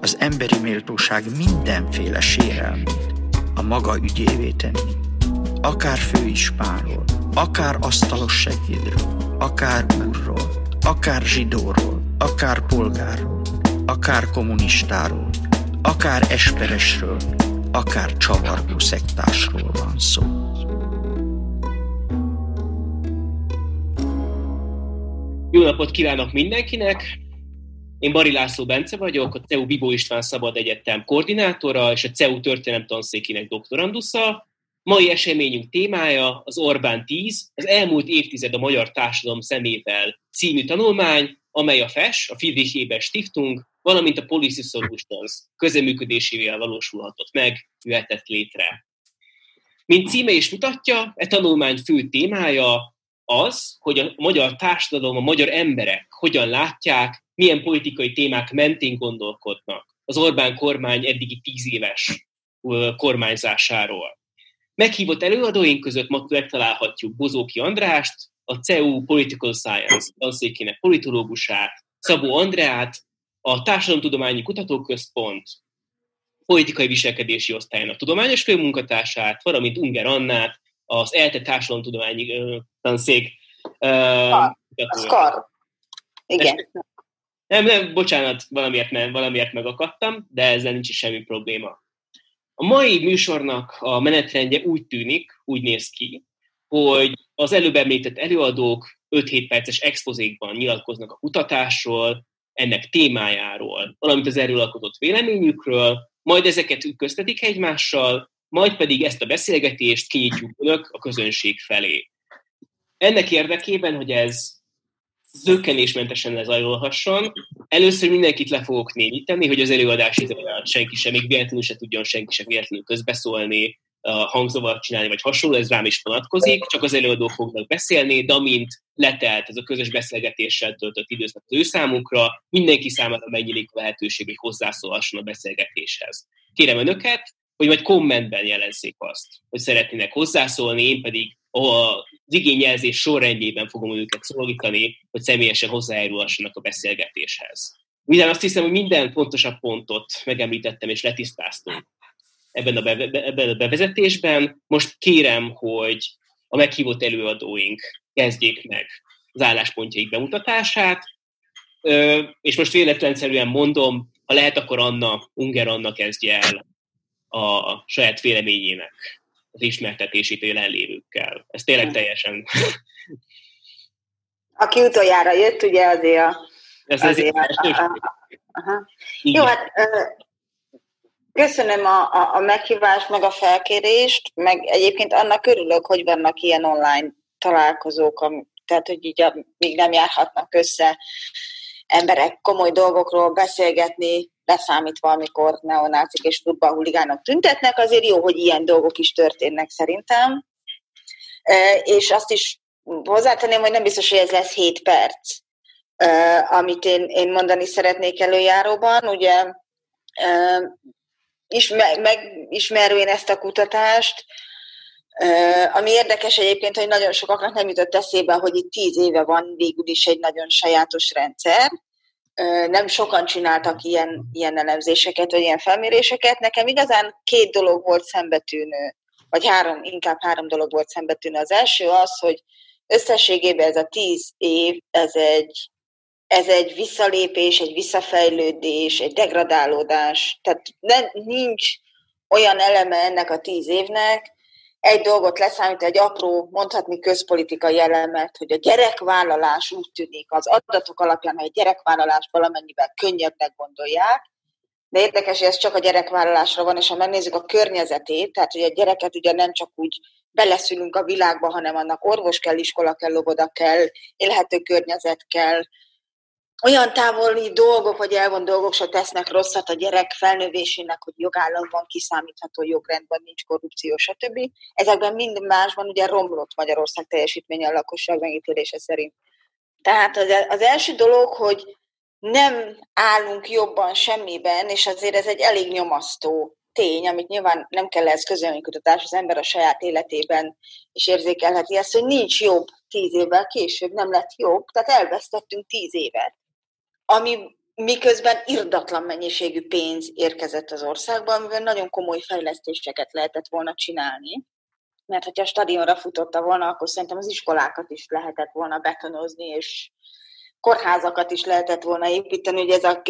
az emberi méltóság mindenféle sérelmét a maga ügyévé tenni. Akár főispánról, akár asztalos segédről, akár úrról, akár zsidóról, akár polgárról, akár kommunistáról, akár esperesről, akár csavargó szektásról van szó. Jó napot kívánok mindenkinek! Én Bari László Bence vagyok, a CEU Bibó István Szabad Egyetem koordinátora és a CEU történelem tanszékének doktorandusza. Mai eseményünk témája az Orbán 10, az elmúlt évtized a magyar társadalom szemével című tanulmány, amely a FES, a Friedrich Ebert Stiftung, valamint a Policy Solutions közeműködésével valósulhatott meg, jöhetett létre. Mint címe is mutatja, e tanulmány fő témája az, hogy a magyar társadalom, a magyar emberek hogyan látják, milyen politikai témák mentén gondolkodnak az Orbán kormány eddigi tíz éves kormányzásáról. Meghívott előadóink között ma megtalálhatjuk Bozóki Andrást, a CEU Political Science tanszékének politológusát, Szabó Andreát, a Társadalomtudományi Kutatóközpont politikai viselkedési osztályának tudományos főmunkatársát, valamint Unger Annát, az ELTE Társadalomtudományi tanszék. Uh, Kar. Igen. Nem, nem, bocsánat, valamiért, nem, valamiért megakadtam, de ezzel nincs is semmi probléma. A mai műsornak a menetrendje úgy tűnik, úgy néz ki, hogy az előbb említett előadók 5-7 perces expozékban nyilatkoznak a kutatásról, ennek témájáról, valamint az erről alkotott véleményükről, majd ezeket köztetik egymással, majd pedig ezt a beszélgetést kinyitjuk önök a közönség felé. Ennek érdekében, hogy ez zökkenésmentesen lezajolhasson. Először mindenkit le fogok négyíteni, hogy az előadás idején senki sem, még véletlenül se tudjon senki sem véletlenül közbeszólni, hangzavart csinálni, vagy hasonló, ez rám is vonatkozik, csak az előadók fognak beszélni, de amint letelt ez a közös beszélgetéssel töltött időszak az ő számukra, mindenki számára megnyílik a lehetőség, hogy hozzászólhasson a beszélgetéshez. Kérem önöket, hogy majd kommentben jelezzék azt, hogy szeretnének hozzászólni, én pedig az igényjelzés sorrendjében fogom őket szólítani, hogy személyesen hozzájárulhassanak a beszélgetéshez. Mivel azt hiszem, hogy minden fontosabb pontot megemlítettem és letisztáztunk ebben a, be- ebben a bevezetésben. Most kérem, hogy a meghívott előadóink kezdjék meg az álláspontjaik bemutatását, és most véletlenszerűen mondom, ha lehet, akkor Anna, Unger Anna kezdje el a saját véleményének az ismertetését a jelenlévőkkel. Ez tényleg teljesen... Aki utoljára jött, ugye azért a... Ez azért, azért a, a, aha. Jó, hát köszönöm a, a, a meghívást, meg a felkérést, meg egyébként annak örülök, hogy vannak ilyen online találkozók, tehát hogy így a, még nem járhatnak össze emberek komoly dolgokról beszélgetni, leszámítva, amikor neonácik és futballhuligánok tüntetnek, azért jó, hogy ilyen dolgok is történnek szerintem. És azt is hozzátenném, hogy nem biztos, hogy ez lesz 7 perc, amit én, én mondani szeretnék előjáróban. Ugye megismervén ezt a kutatást, ami érdekes egyébként, hogy nagyon sokaknak nem jutott eszébe, hogy itt tíz éve van végül is egy nagyon sajátos rendszer, nem sokan csináltak ilyen, ilyen elemzéseket, vagy ilyen felméréseket. Nekem igazán két dolog volt szembetűnő, vagy három, inkább három dolog volt szembetűnő. Az első az, hogy összességében ez a tíz év, ez egy, ez egy visszalépés, egy visszafejlődés, egy degradálódás. Tehát nem, nincs olyan eleme ennek a tíz évnek, egy dolgot leszámít, egy apró, mondhatni közpolitikai elemet, hogy a gyerekvállalás úgy tűnik az adatok alapján, hogy a gyerekvállalás valamennyivel könnyebbnek gondolják, de érdekes, hogy ez csak a gyerekvállalásra van, és ha megnézzük a környezetét, tehát hogy a gyereket ugye nem csak úgy beleszülünk a világba, hanem annak orvos kell, iskola kell, loboda kell, élhető környezet kell, olyan távoli dolgok, vagy elvon dolgok se tesznek rosszat a gyerek felnövésének, hogy jogállamban kiszámítható jogrendben nincs korrupció, stb. Ezekben mind másban ugye romlott Magyarország teljesítménye a lakosság megítélése szerint. Tehát az első dolog, hogy nem állunk jobban semmiben, és azért ez egy elég nyomasztó tény, amit nyilván nem kell ez közölménykutatás, az ember a saját életében is érzékelheti ezt, hogy nincs jobb tíz évvel később, nem lett jobb, tehát elvesztettünk tíz évet. Ami miközben irdatlan mennyiségű pénz érkezett az országba, amivel nagyon komoly fejlesztéseket lehetett volna csinálni. Mert hogyha a stadionra futotta volna, akkor szerintem az iskolákat is lehetett volna betonozni, és kórházakat is lehetett volna építeni. Ugye ez a,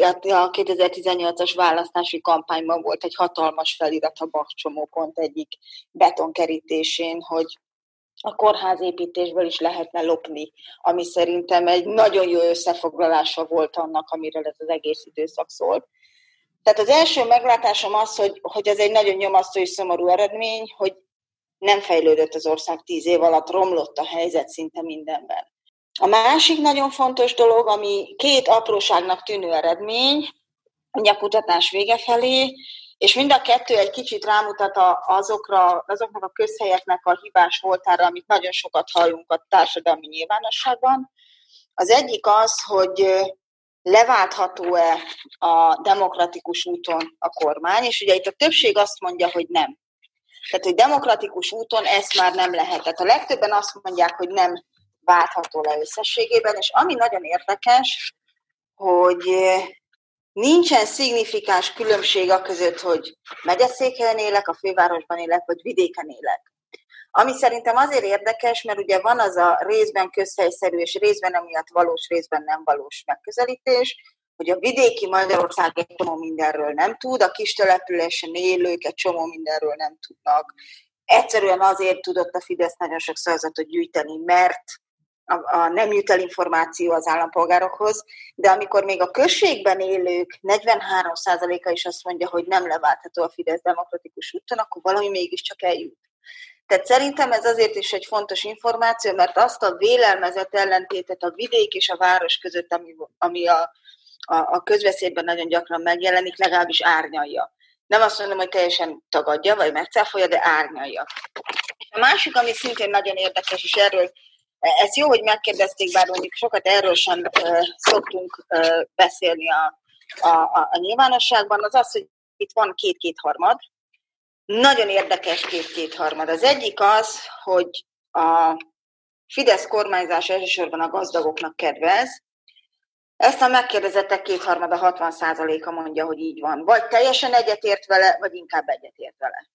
a 2018-as választási kampányban volt egy hatalmas felirat a Bakcsomópont egyik betonkerítésén, hogy a kórházépítésből is lehetne lopni, ami szerintem egy nagyon jó összefoglalása volt annak, amiről ez az egész időszak szólt. Tehát az első meglátásom az, hogy, hogy ez egy nagyon nyomasztó és szomorú eredmény, hogy nem fejlődött az ország tíz év alatt, romlott a helyzet szinte mindenben. A másik nagyon fontos dolog, ami két apróságnak tűnő eredmény, a kutatás vége felé, és mind a kettő egy kicsit rámutat azokra, azoknak a közhelyeknek a hibás voltára, amit nagyon sokat hallunk a társadalmi nyilvánosságban. Az egyik az, hogy leváltható-e a demokratikus úton a kormány, és ugye itt a többség azt mondja, hogy nem. Tehát, hogy demokratikus úton ezt már nem lehet. Tehát a legtöbben azt mondják, hogy nem váltható le összességében, és ami nagyon érdekes, hogy nincsen szignifikáns különbség a között, hogy megyeszékhelyen élek, a fővárosban élek, vagy vidéken élek. Ami szerintem azért érdekes, mert ugye van az a részben közhelyszerű, és részben emiatt valós, részben nem valós megközelítés, hogy a vidéki Magyarország egy csomó mindenről nem tud, a kis településen élők egy csomó mindenről nem tudnak. Egyszerűen azért tudott a Fidesz nagyon sok szavazatot gyűjteni, mert a, a nem jut el információ az állampolgárokhoz, de amikor még a községben élők 43%-a is azt mondja, hogy nem leváltható a Fidesz demokratikus úton, akkor valami mégiscsak eljut. Tehát szerintem ez azért is egy fontos információ, mert azt a vélelmezett ellentétet a vidék és a város között, ami, ami a, a, a közveszélyben nagyon gyakran megjelenik, legalábbis árnyalja. Nem azt mondom, hogy teljesen tagadja, vagy megcáfolja, de árnyalja. A másik, ami szintén nagyon érdekes, és erről ez jó, hogy megkérdezték, bár mondjuk sokat erről sem szoktunk beszélni a, a, a, a nyilvánosságban, az az, hogy itt van két-kétharmad. Nagyon érdekes két-kétharmad. Az egyik az, hogy a Fidesz kormányzás elsősorban a gazdagoknak kedvez, ezt a megkérdezettek kétharmada 60% a mondja, hogy így van. Vagy teljesen egyetért vele, vagy inkább egyetért vele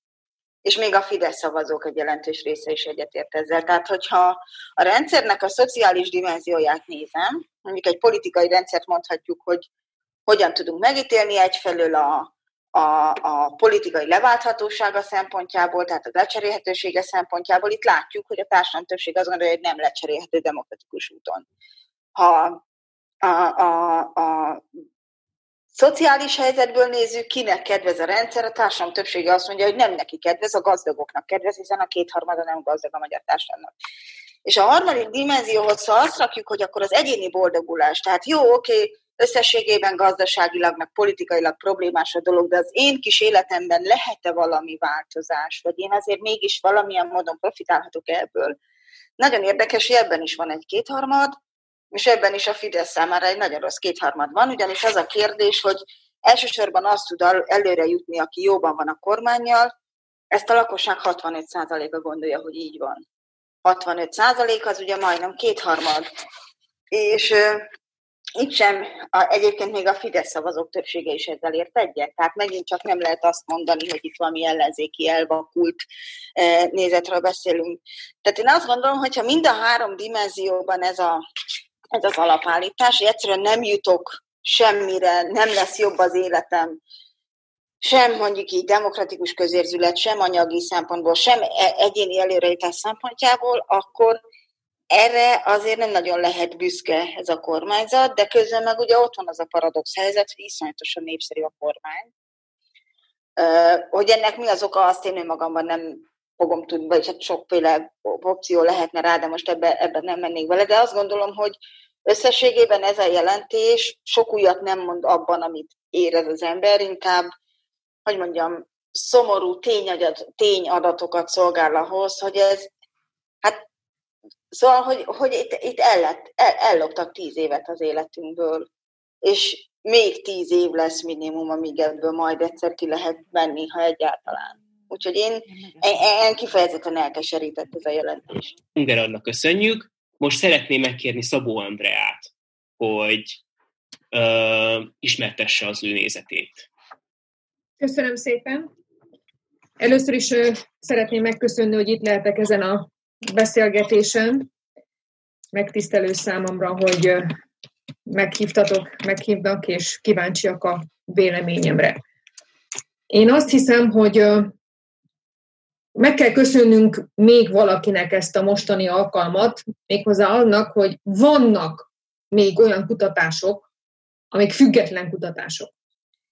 és még a Fidesz szavazók egy jelentős része is egyetért ezzel. Tehát, hogyha a rendszernek a szociális dimenzióját nézem, mondjuk egy politikai rendszert mondhatjuk, hogy hogyan tudunk megítélni egyfelől a, a, a politikai leválthatósága szempontjából, tehát a lecserélhetősége szempontjából, itt látjuk, hogy a társadalom többség azt gondolja, hogy nem lecserélhető demokratikus úton. Ha a, a, a szociális helyzetből nézzük, kinek kedvez a rendszer, a társadalom többsége azt mondja, hogy nem neki kedvez, a gazdagoknak kedvez, hiszen a kétharmada nem gazdag a magyar társadalomnak. És a harmadik dimenzióhoz, ha azt rakjuk, hogy akkor az egyéni boldogulás, tehát jó, oké, összességében gazdaságilag, meg politikailag problémás a dolog, de az én kis életemben lehet-e valami változás, vagy én azért mégis valamilyen módon profitálhatok ebből. Nagyon érdekes, hogy ebben is van egy kétharmad, és ebben is a Fidesz számára egy nagyon rossz kétharmad van, ugyanis az a kérdés, hogy elsősorban azt tud előre jutni, aki jóban van a kormányjal, ezt a lakosság 65%-a gondolja, hogy így van. 65% az ugye majdnem kétharmad. És uh, itt sem, a, egyébként még a Fidesz szavazók többsége is ezzel ért egyet. Tehát megint csak nem lehet azt mondani, hogy itt valami ellenzéki elvakult uh, nézetről beszélünk. Tehát én azt gondolom, hogyha mind a három dimenzióban ez a ez az alapállítás, hogy egyszerűen nem jutok semmire, nem lesz jobb az életem, sem mondjuk így demokratikus közérzület, sem anyagi szempontból, sem e- egyéni előrejutés szempontjából, akkor erre azért nem nagyon lehet büszke ez a kormányzat, de közben meg ugye ott van az a paradox helyzet, hogy iszonyatosan népszerű a kormány. Hogy ennek mi az oka, azt én magamban nem fogom tudni, vagy hát sokféle opció lehetne rá, de most ebbe, ebbe nem mennék vele, de azt gondolom, hogy Összességében ez a jelentés sok újat nem mond abban, amit érez az ember, inkább, hogy mondjam, szomorú tényadat, tényadatokat szolgál ahhoz, hogy ez, hát szóval, hogy, hogy itt, itt ellett, el, elloptak tíz évet az életünkből, és még tíz év lesz minimum, amíg ebből majd egyszer ki lehet menni, ha egyáltalán. Úgyhogy én, én kifejezetten elkeserített ez a jelentés. Ungerarnak köszönjük. Most szeretném megkérni Szabó Andreát, hogy ö, ismertesse az ő nézetét. Köszönöm szépen. Először is ö, szeretném megköszönni, hogy itt lehetek ezen a beszélgetésen. Megtisztelő számomra, hogy ö, meghívtatok, meghívnak, és kíváncsiak a véleményemre. Én azt hiszem, hogy meg kell köszönnünk még valakinek ezt a mostani alkalmat, méghozzá annak, hogy vannak még olyan kutatások, amik független kutatások.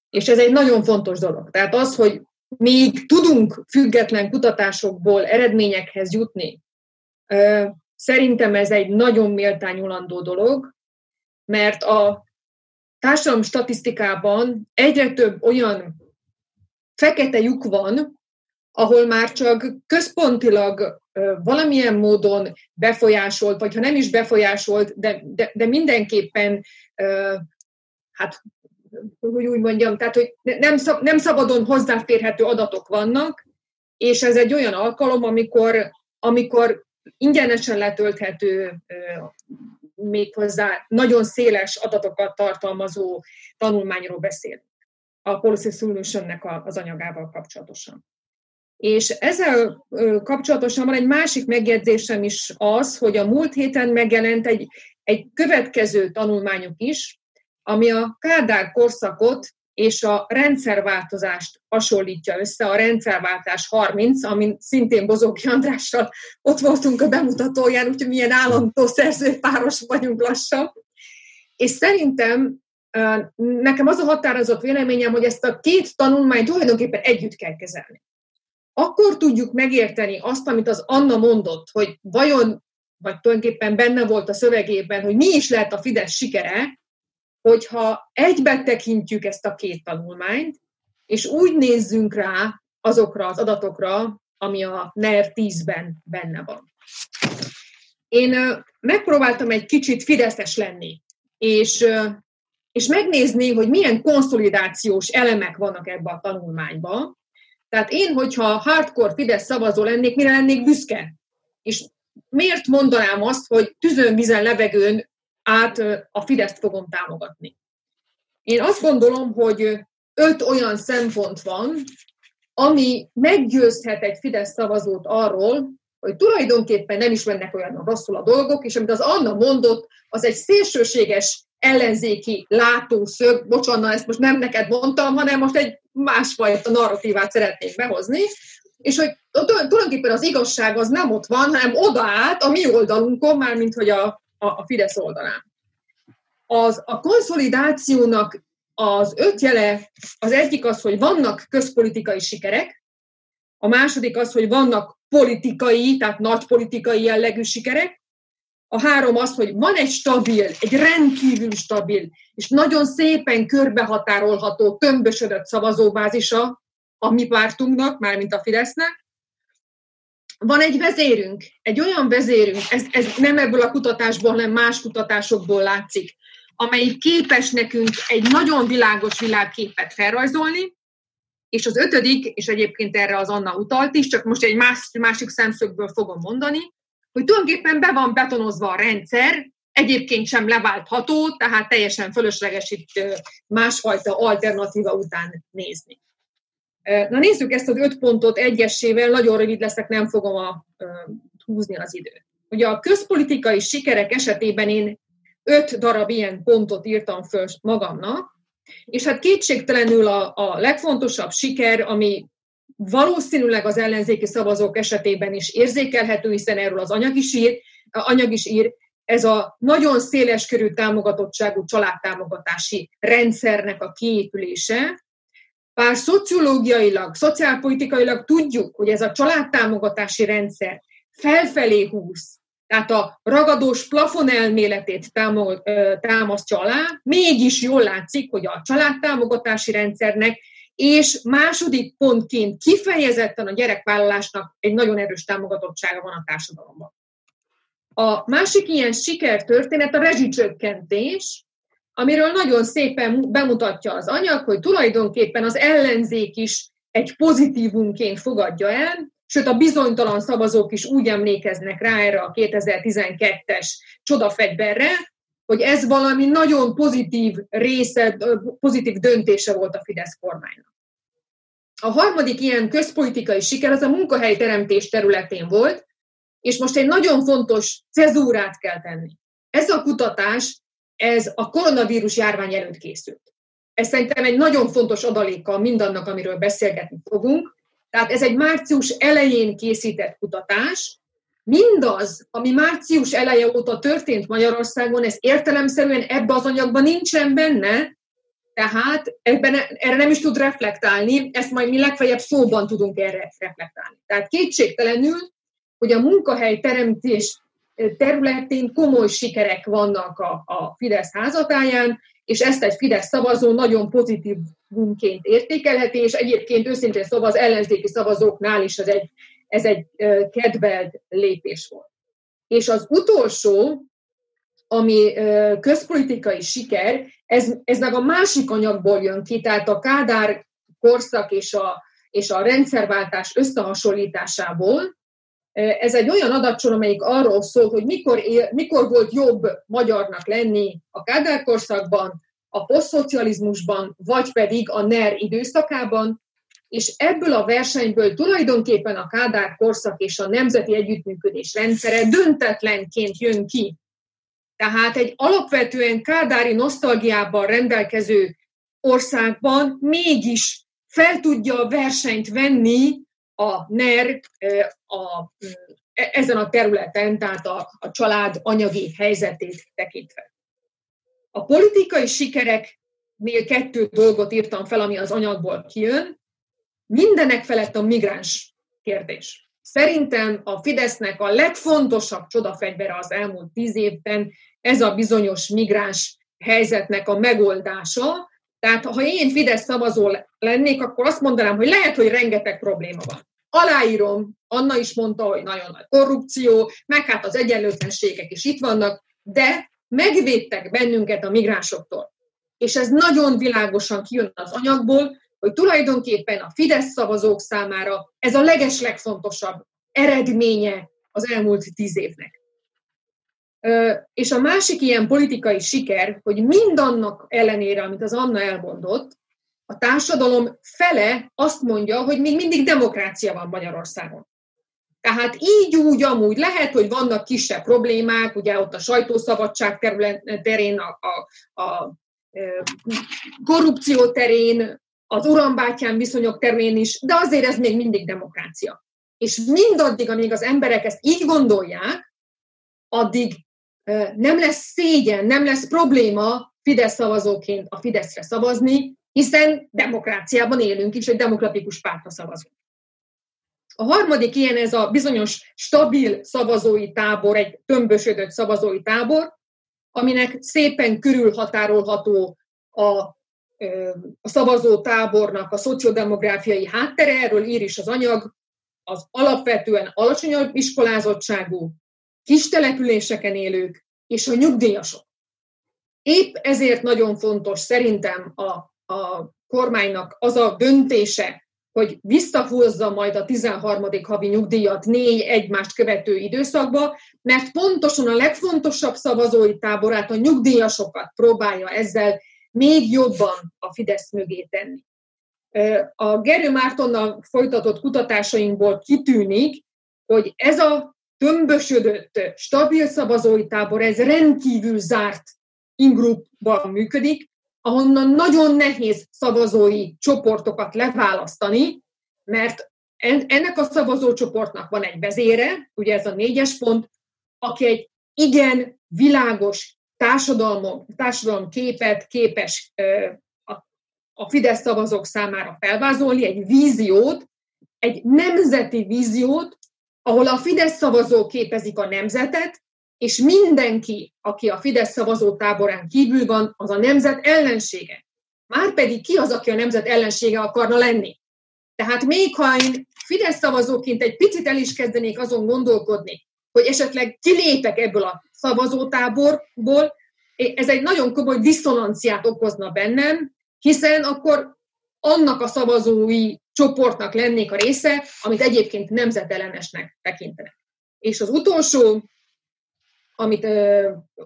És ez egy nagyon fontos dolog. Tehát az, hogy még tudunk független kutatásokból eredményekhez jutni, szerintem ez egy nagyon méltányulandó dolog, mert a társadalom statisztikában egyre több olyan fekete lyuk van, ahol már csak központilag valamilyen módon befolyásolt, vagy ha nem is befolyásolt, de, de, de mindenképpen, hát, hogy úgy mondjam, tehát, hogy nem, szab, nem szabadon hozzáférhető adatok vannak, és ez egy olyan alkalom, amikor, amikor ingyenesen letölthető méghozzá nagyon széles adatokat tartalmazó tanulmányról beszélünk a Policy Solution-nek az anyagával kapcsolatosan. És ezzel kapcsolatosan van egy másik megjegyzésem is az, hogy a múlt héten megjelent egy, egy következő tanulmányuk is, ami a Kádár korszakot és a rendszerváltozást hasonlítja össze, a rendszerváltás 30, amin szintén Bozóki Andrással ott voltunk a bemutatóján, úgyhogy milyen állandó szerzőpáros vagyunk lassan. És szerintem nekem az a határozott véleményem, hogy ezt a két tanulmányt tulajdonképpen együtt kell kezelni. Akkor tudjuk megérteni azt, amit az Anna mondott, hogy vajon, vagy tulajdonképpen benne volt a szövegében, hogy mi is lehet a Fidesz sikere, hogyha egybe tekintjük ezt a két tanulmányt, és úgy nézzünk rá azokra az adatokra, ami a NER 10-ben benne van. Én megpróbáltam egy kicsit fideszes lenni, és, és megnézni, hogy milyen konszolidációs elemek vannak ebbe a tanulmányba. Tehát én, hogyha hardcore Fidesz szavazó lennék, mire lennék büszke? És miért mondanám azt, hogy tüzön, vizen, levegőn át a Fideszt fogom támogatni. Én azt gondolom, hogy öt olyan szempont van, ami meggyőzhet egy Fidesz szavazót arról, hogy tulajdonképpen nem is mennek olyan rosszul a dolgok, és amit az Anna mondott, az egy szélsőséges ellenzéki látószög, bocsánat, ezt most nem neked mondtam, hanem most egy másfajta narratívát szeretnék behozni, és hogy tulajdonképpen az igazság az nem ott van, hanem odaállt a mi oldalunkon, már mint hogy a a, a Fidesz oldalán. Az, a konszolidációnak az öt jele, az egyik az, hogy vannak közpolitikai sikerek, a második az, hogy vannak politikai, tehát nagy politikai jellegű sikerek, a három az, hogy van egy stabil, egy rendkívül stabil, és nagyon szépen körbehatárolható, tömbösödött szavazóbázisa a mi pártunknak, mármint a Fidesznek, van egy vezérünk, egy olyan vezérünk, ez, ez nem ebből a kutatásból, hanem más kutatásokból látszik, amelyik képes nekünk egy nagyon világos világképet felrajzolni, és az ötödik, és egyébként erre az Anna utalt is, csak most egy más, másik szemszögből fogom mondani, hogy tulajdonképpen be van betonozva a rendszer, egyébként sem leváltható, tehát teljesen fölösleges itt másfajta alternatíva után nézni. Na nézzük ezt az öt pontot egyesével, nagyon rövid leszek, nem fogom a, húzni az időt. Ugye a közpolitikai sikerek esetében én öt darab ilyen pontot írtam föl magamnak, és hát kétségtelenül a, a legfontosabb siker, ami valószínűleg az ellenzéki szavazók esetében is érzékelhető, hiszen erről az anyag is ír, anyag is ír. Ez a nagyon széles körű támogatottságú családtámogatási rendszernek a kiépülése, bár szociológiailag, szociálpolitikailag tudjuk, hogy ez a családtámogatási rendszer felfelé húz, tehát a ragadós plafon elméletét támasztja alá, mégis jól látszik, hogy a családtámogatási rendszernek és második pontként kifejezetten a gyerekvállalásnak egy nagyon erős támogatottsága van a társadalomban. A másik ilyen sikertörténet a rezsicsökkentés, amiről nagyon szépen bemutatja az anyag, hogy tulajdonképpen az ellenzék is egy pozitívunként fogadja el, sőt a bizonytalan szavazók is úgy emlékeznek rá erre a 2012-es csodafegyverre, hogy ez valami nagyon pozitív része, pozitív döntése volt a Fidesz kormánynak. A harmadik ilyen közpolitikai siker az a munkahelyteremtés területén volt, és most egy nagyon fontos cezúrát kell tenni. Ez a kutatás, ez a koronavírus járvány előtt készült. Ez szerintem egy nagyon fontos adaléka mindannak, amiről beszélgetni fogunk. Tehát ez egy március elején készített kutatás, mindaz, ami március eleje óta történt Magyarországon, ez értelemszerűen ebbe az anyagban nincsen benne, tehát ebben, erre nem is tud reflektálni, ezt majd mi legfeljebb szóban tudunk erre reflektálni. Tehát kétségtelenül, hogy a munkahely teremtés területén komoly sikerek vannak a, a Fidesz házatáján, és ezt egy Fidesz szavazó nagyon pozitív munként értékelheti, és egyébként őszintén szóval az ellenzéki szavazóknál is ez egy ez egy kedvelt lépés volt. És az utolsó, ami közpolitikai siker, ez, ez meg a másik anyagból jön ki, tehát a Kádár korszak és a, és a rendszerváltás összehasonlításából. Ez egy olyan adatsor, amelyik arról szól, hogy mikor, él, mikor volt jobb magyarnak lenni a Kádár korszakban, a posztszocializmusban, vagy pedig a NER időszakában, és ebből a versenyből tulajdonképpen a Kádár korszak és a nemzeti együttműködés rendszere döntetlenként jön ki. Tehát egy alapvetően kádári nosztalgiában rendelkező országban mégis fel tudja a versenyt venni a NER a, e, ezen a területen, tehát a, a család anyagi helyzetét tekintve. A politikai sikereknél kettő dolgot írtam fel, ami az anyagból kijön. Mindenek felett a migráns kérdés. Szerintem a Fidesznek a legfontosabb csodafegyvere az elmúlt tíz évben ez a bizonyos migráns helyzetnek a megoldása. Tehát ha én Fidesz szavazó lennék, akkor azt mondanám, hogy lehet, hogy rengeteg probléma van. Aláírom, Anna is mondta, hogy nagyon nagy korrupció, meg hát az egyenlőtlenségek is itt vannak, de megvédtek bennünket a migránsoktól. És ez nagyon világosan kijön az anyagból, hogy tulajdonképpen a Fidesz szavazók számára ez a legeslegfontosabb eredménye az elmúlt tíz évnek. És a másik ilyen politikai siker, hogy mindannak ellenére, amit az Anna elmondott, a társadalom fele azt mondja, hogy még mindig demokrácia van Magyarországon. Tehát így úgy amúgy lehet, hogy vannak kisebb problémák, ugye ott a sajtószabadság terén, a, a, a korrupció terén, az urambátyám viszonyok terén is, de azért ez még mindig demokrácia. És mindaddig, amíg az emberek ezt így gondolják, addig nem lesz szégyen, nem lesz probléma Fidesz szavazóként a Fideszre szavazni, hiszen demokráciában élünk is, egy demokratikus pártra szavazunk. A harmadik ilyen ez a bizonyos stabil szavazói tábor, egy tömbösödött szavazói tábor, aminek szépen körülhatárolható a a szavazó tábornak a szociodemográfiai háttere, erről ír is az anyag, az alapvetően alacsonyabb iskolázottságú, kis településeken élők és a nyugdíjasok. Épp ezért nagyon fontos szerintem a, a kormánynak az a döntése, hogy visszahúzza majd a 13. havi nyugdíjat négy egymást követő időszakba, mert pontosan a legfontosabb szavazói táborát, a nyugdíjasokat próbálja ezzel még jobban a Fidesz mögé tenni. A Gerő Mártonnal folytatott kutatásainkból kitűnik, hogy ez a tömbösödött, stabil szavazói tábor, ez rendkívül zárt ingrupban működik, ahonnan nagyon nehéz szavazói csoportokat leválasztani, mert ennek a szavazócsoportnak van egy vezére, ugye ez a négyes pont, aki egy igen világos társadalom, társadalom képet képes a Fidesz szavazók számára felvázolni, egy víziót, egy nemzeti víziót, ahol a Fidesz szavazók képezik a nemzetet, és mindenki, aki a Fidesz szavazó táborán kívül van, az a nemzet ellensége. Márpedig ki az, aki a nemzet ellensége akarna lenni? Tehát még ha én Fidesz szavazóként egy picit el is kezdenék azon gondolkodni, hogy esetleg kilépek ebből a szavazótáborból, ez egy nagyon komoly diszonanciát okozna bennem, hiszen akkor annak a szavazói csoportnak lennék a része, amit egyébként nemzetellenesnek tekintenek. És az utolsó, amit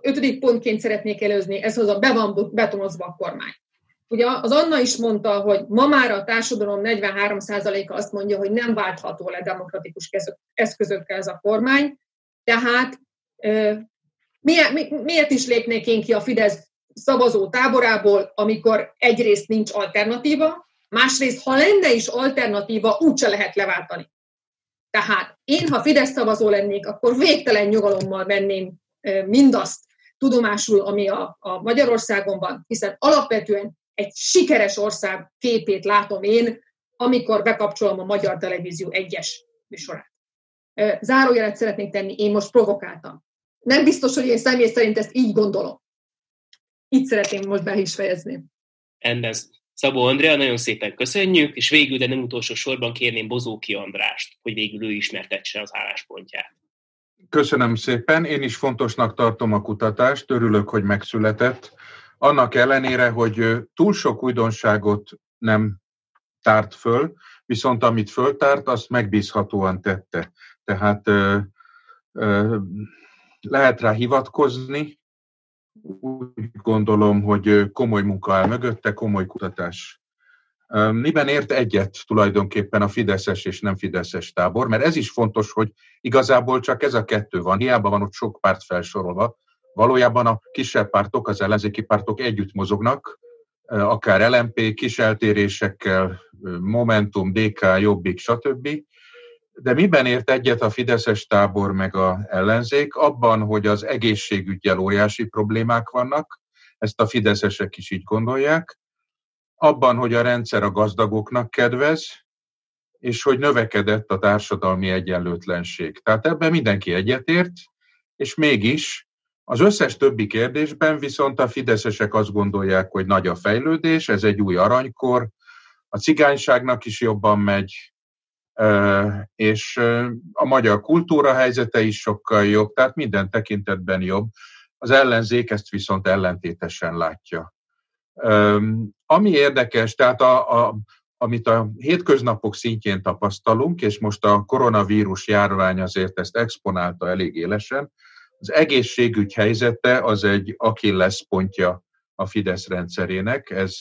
ötödik pontként szeretnék előzni, ez az a be van betonozva a kormány. Ugye az Anna is mondta, hogy ma már a társadalom 43%-a azt mondja, hogy nem váltható le demokratikus eszközökkel ez a kormány, tehát miért, miért is lépnék én ki a Fidesz szavazó táborából, amikor egyrészt nincs alternatíva, másrészt, ha lenne is alternatíva, úgyse lehet leváltani. Tehát én, ha Fidesz szavazó lennék, akkor végtelen nyugalommal venném mindazt tudomásul, ami a, a Magyarországon van, hiszen alapvetően egy sikeres ország képét látom én, amikor bekapcsolom a Magyar Televízió egyes műsorát. Zárójelet szeretnék tenni, én most provokáltam. Nem biztos, hogy én személy szerint ezt így gondolom. Itt szeretném most be is fejezni. Rendben. Szabó Andrea, nagyon szépen köszönjük, és végül, de nem utolsó sorban kérném Bozóki Andrást, hogy végül ő ismertetse az álláspontját. Köszönöm szépen, én is fontosnak tartom a kutatást, örülök, hogy megszületett. Annak ellenére, hogy túl sok újdonságot nem tárt föl, viszont amit föltárt, azt megbízhatóan tette. Tehát ö, ö, lehet rá hivatkozni, úgy gondolom, hogy komoly munka áll mögötte, komoly kutatás. Miben ért egyet tulajdonképpen a fideszes és nem fideszes tábor? Mert ez is fontos, hogy igazából csak ez a kettő van. Hiába van ott sok párt felsorolva. Valójában a kisebb pártok, az ellenzéki pártok együtt mozognak, akár LMP, kis eltérésekkel, Momentum, DK, Jobbik, stb. De miben ért egyet a Fideszes tábor meg a ellenzék? Abban, hogy az egészségügyel óriási problémák vannak, ezt a fideszesek is így gondolják, abban, hogy a rendszer a gazdagoknak kedvez, és hogy növekedett a társadalmi egyenlőtlenség. Tehát ebben mindenki egyetért, és mégis az összes többi kérdésben viszont a fideszesek azt gondolják, hogy nagy a fejlődés, ez egy új aranykor, a cigányságnak is jobban megy, és a magyar kultúra helyzete is sokkal jobb, tehát minden tekintetben jobb. Az ellenzék ezt viszont ellentétesen látja. Ami érdekes, tehát a, a, amit a hétköznapok szintjén tapasztalunk, és most a koronavírus járvány azért ezt exponálta elég élesen, az egészségügy helyzete az egy Achilles pontja a Fidesz rendszerének. Ez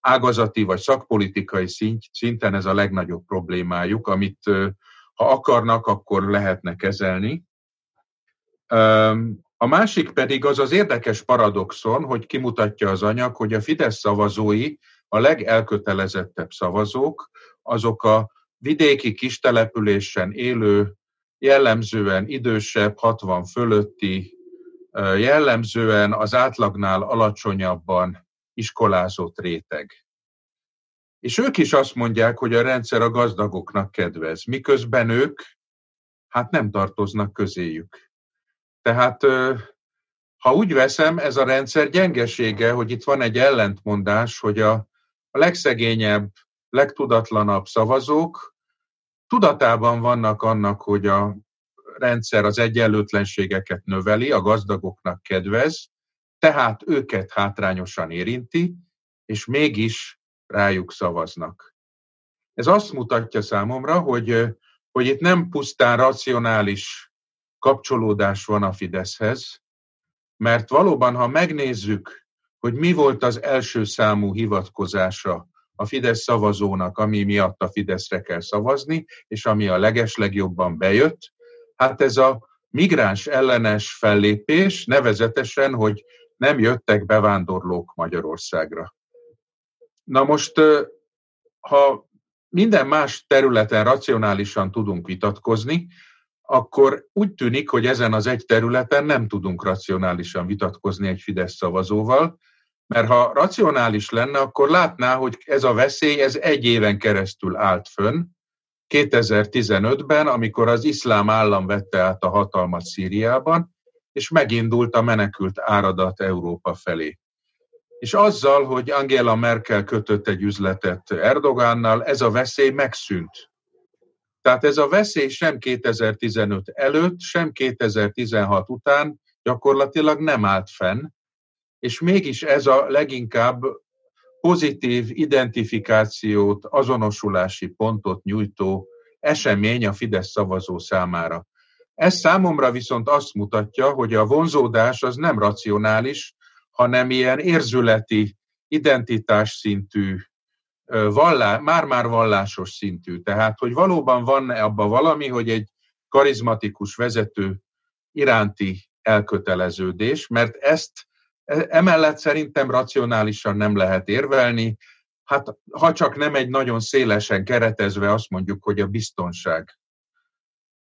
ágazati vagy szakpolitikai szinten ez a legnagyobb problémájuk, amit ha akarnak, akkor lehetne kezelni. A másik pedig az az érdekes paradoxon, hogy kimutatja az anyag, hogy a Fidesz szavazói, a legelkötelezettebb szavazók, azok a vidéki kistelepülésen élő, jellemzően idősebb, 60 fölötti, jellemzően az átlagnál alacsonyabban iskolázott réteg. És ők is azt mondják, hogy a rendszer a gazdagoknak kedvez, miközben ők hát nem tartoznak közéjük. Tehát ha úgy veszem, ez a rendszer gyengesége, hogy itt van egy ellentmondás, hogy a, legszegényebb, legtudatlanabb szavazók tudatában vannak annak, hogy a rendszer az egyenlőtlenségeket növeli, a gazdagoknak kedvez, tehát őket hátrányosan érinti, és mégis rájuk szavaznak. Ez azt mutatja számomra, hogy, hogy itt nem pusztán racionális kapcsolódás van a Fideszhez, mert valóban, ha megnézzük, hogy mi volt az első számú hivatkozása a Fidesz szavazónak, ami miatt a Fideszre kell szavazni, és ami a legeslegjobban bejött, hát ez a migráns ellenes fellépés, nevezetesen, hogy nem jöttek bevándorlók Magyarországra. Na most, ha minden más területen racionálisan tudunk vitatkozni, akkor úgy tűnik, hogy ezen az egy területen nem tudunk racionálisan vitatkozni egy Fidesz szavazóval, mert ha racionális lenne, akkor látná, hogy ez a veszély ez egy éven keresztül állt fönn, 2015-ben, amikor az iszlám állam vette át a hatalmat Szíriában, és megindult a menekült áradat Európa felé. És azzal, hogy Angela Merkel kötött egy üzletet Erdogánnal, ez a veszély megszűnt. Tehát ez a veszély sem 2015 előtt, sem 2016 után gyakorlatilag nem állt fenn, és mégis ez a leginkább pozitív identifikációt, azonosulási pontot nyújtó esemény a Fidesz szavazó számára. Ez számomra viszont azt mutatja, hogy a vonzódás az nem racionális, hanem ilyen érzületi, identitás szintű, vallá, már-már vallásos szintű. Tehát, hogy valóban van abban valami, hogy egy karizmatikus vezető iránti elköteleződés, mert ezt e, emellett szerintem racionálisan nem lehet érvelni, hát ha csak nem egy nagyon szélesen keretezve azt mondjuk, hogy a biztonság.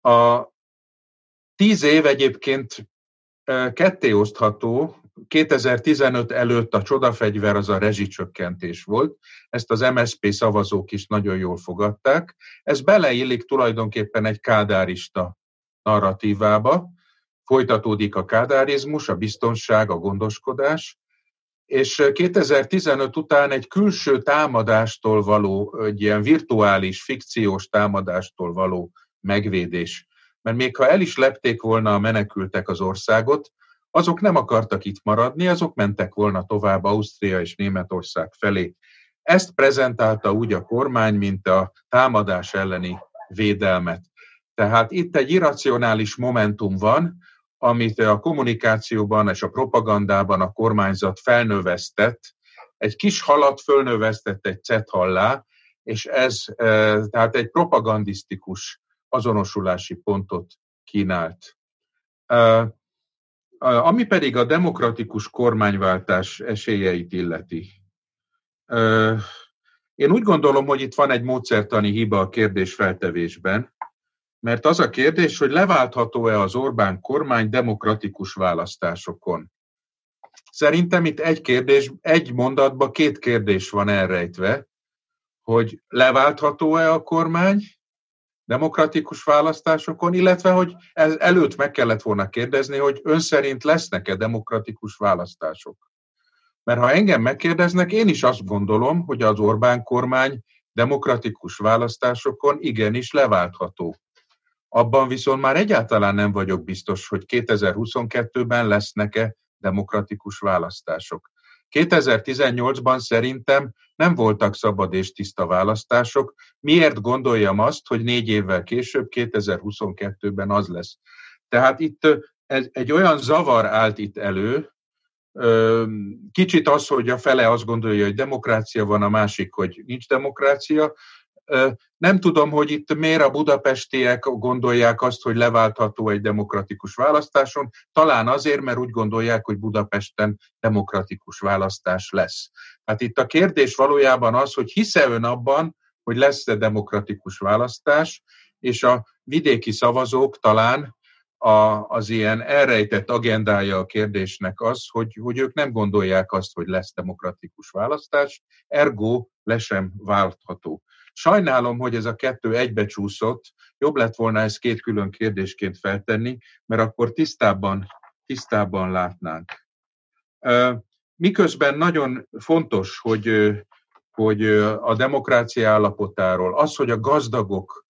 A tíz év egyébként ketté osztható, 2015 előtt a csodafegyver az a rezsicsökkentés volt, ezt az MSP szavazók is nagyon jól fogadták. Ez beleillik tulajdonképpen egy kádárista narratívába, folytatódik a kádárizmus, a biztonság, a gondoskodás, és 2015 után egy külső támadástól való, egy ilyen virtuális, fikciós támadástól való megvédés. Mert még ha el is lepték volna a menekültek az országot, azok nem akartak itt maradni, azok mentek volna tovább Ausztria és Németország felé. Ezt prezentálta úgy a kormány, mint a támadás elleni védelmet. Tehát itt egy irracionális momentum van, amit a kommunikációban és a propagandában a kormányzat felnövesztett, egy kis halat fölnövesztett egy cethallá, és ez e, tehát egy propagandisztikus azonosulási pontot kínált. Ami pedig a demokratikus kormányváltás esélyeit illeti. Én úgy gondolom, hogy itt van egy módszertani hiba a kérdésfeltevésben, mert az a kérdés, hogy leváltható-e az Orbán kormány demokratikus választásokon. Szerintem itt egy kérdés, egy mondatban két kérdés van elrejtve, hogy leváltható-e a kormány demokratikus választásokon, illetve hogy előtt meg kellett volna kérdezni, hogy ön szerint lesznek-e demokratikus választások. Mert ha engem megkérdeznek, én is azt gondolom, hogy az Orbán kormány demokratikus választásokon igenis leváltható. Abban viszont már egyáltalán nem vagyok biztos, hogy 2022-ben lesznek-e demokratikus választások. 2018-ban szerintem nem voltak szabad és tiszta választások. Miért gondoljam azt, hogy négy évvel később, 2022-ben az lesz? Tehát itt egy olyan zavar állt itt elő, kicsit az, hogy a fele azt gondolja, hogy demokrácia van, a másik, hogy nincs demokrácia. Nem tudom, hogy itt miért a budapestiek gondolják azt, hogy leváltható egy demokratikus választáson. Talán azért, mert úgy gondolják, hogy Budapesten demokratikus választás lesz. Hát itt a kérdés valójában az, hogy hisze ön abban, hogy lesz-e demokratikus választás, és a vidéki szavazók talán a, az ilyen elrejtett agendája a kérdésnek az, hogy, hogy ők nem gondolják azt, hogy lesz demokratikus választás, ergo le sem váltható. Sajnálom, hogy ez a kettő egybecsúszott, jobb lett volna ezt két külön kérdésként feltenni, mert akkor tisztábban, tisztábban látnánk. Miközben nagyon fontos, hogy, hogy a demokrácia állapotáról, az, hogy a gazdagok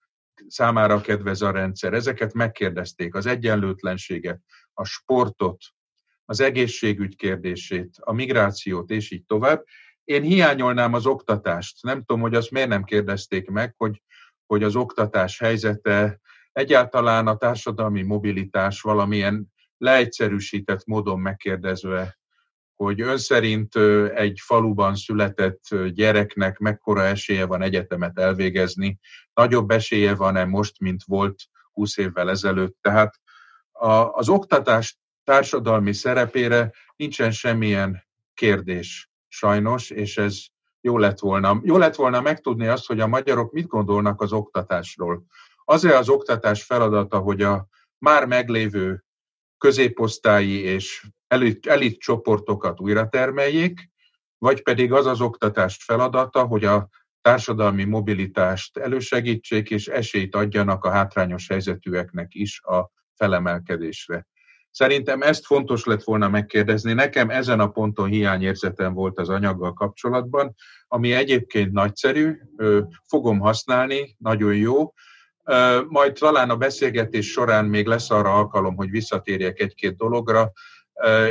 számára kedvez a rendszer, ezeket megkérdezték, az egyenlőtlenséget, a sportot, az egészségügy kérdését, a migrációt, és így tovább. Én hiányolnám az oktatást. Nem tudom, hogy azt miért nem kérdezték meg, hogy, hogy az oktatás helyzete, egyáltalán a társadalmi mobilitás valamilyen leegyszerűsített módon megkérdezve, hogy ön szerint egy faluban született gyereknek mekkora esélye van egyetemet elvégezni, nagyobb esélye van-e most, mint volt 20 évvel ezelőtt. Tehát az oktatás társadalmi szerepére nincsen semmilyen kérdés sajnos, és ez jó lett volna. Jó lett volna megtudni azt, hogy a magyarok mit gondolnak az oktatásról. Az-e az oktatás feladata, hogy a már meglévő középosztályi és elit, elit csoportokat újra termeljék, vagy pedig az az oktatás feladata, hogy a társadalmi mobilitást elősegítsék, és esélyt adjanak a hátrányos helyzetűeknek is a felemelkedésre. Szerintem ezt fontos lett volna megkérdezni. Nekem ezen a ponton hiányérzetem volt az anyaggal kapcsolatban, ami egyébként nagyszerű, fogom használni, nagyon jó. Majd talán a beszélgetés során még lesz arra alkalom, hogy visszatérjek egy-két dologra.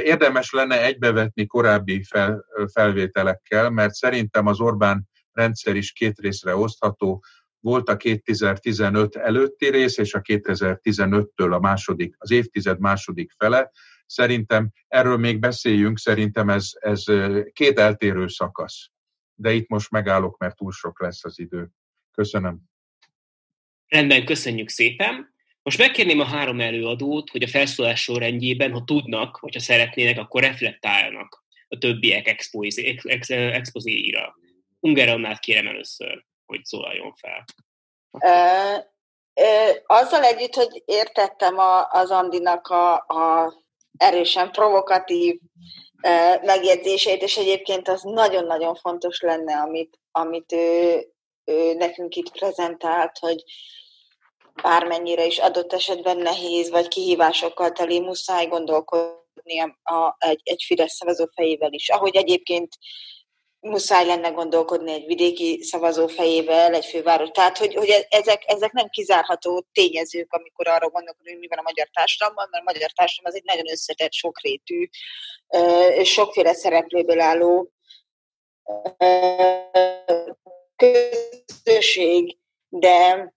Érdemes lenne egybevetni korábbi fel, felvételekkel, mert szerintem az Orbán rendszer is két részre osztható. Volt a 2015 előtti rész, és a 2015-től a második, az évtized második fele. Szerintem erről még beszéljünk, szerintem ez, ez két eltérő szakasz. De itt most megállok, mert túl sok lesz az idő. Köszönöm. Rendben, köszönjük szépen. Most megkérném a három előadót, hogy a felszólás sorrendjében, ha tudnak, vagy ha szeretnének, akkor reflektáljanak a többiek expozéira. Ungeronnát kérem először, hogy szólaljon fel. Ö, ö, azzal együtt, hogy értettem a, az Andinak a, a erősen provokatív ö, megjegyzéseit, és egyébként az nagyon-nagyon fontos lenne, amit, amit ő, ő nekünk itt prezentált, hogy bármennyire is adott esetben nehéz, vagy kihívásokkal teli, muszáj gondolkodni a, a, egy, egy Fidesz szavazó fejével is. Ahogy egyébként muszáj lenne gondolkodni egy vidéki szavazó fejével, egy főváros. Tehát, hogy, hogy ezek, ezek nem kizárható tényezők, amikor arra gondolkodunk, hogy mi van a magyar társadalomban, mert a magyar társadalom az egy nagyon összetett, sokrétű, sokféle szereplőből álló közösség, de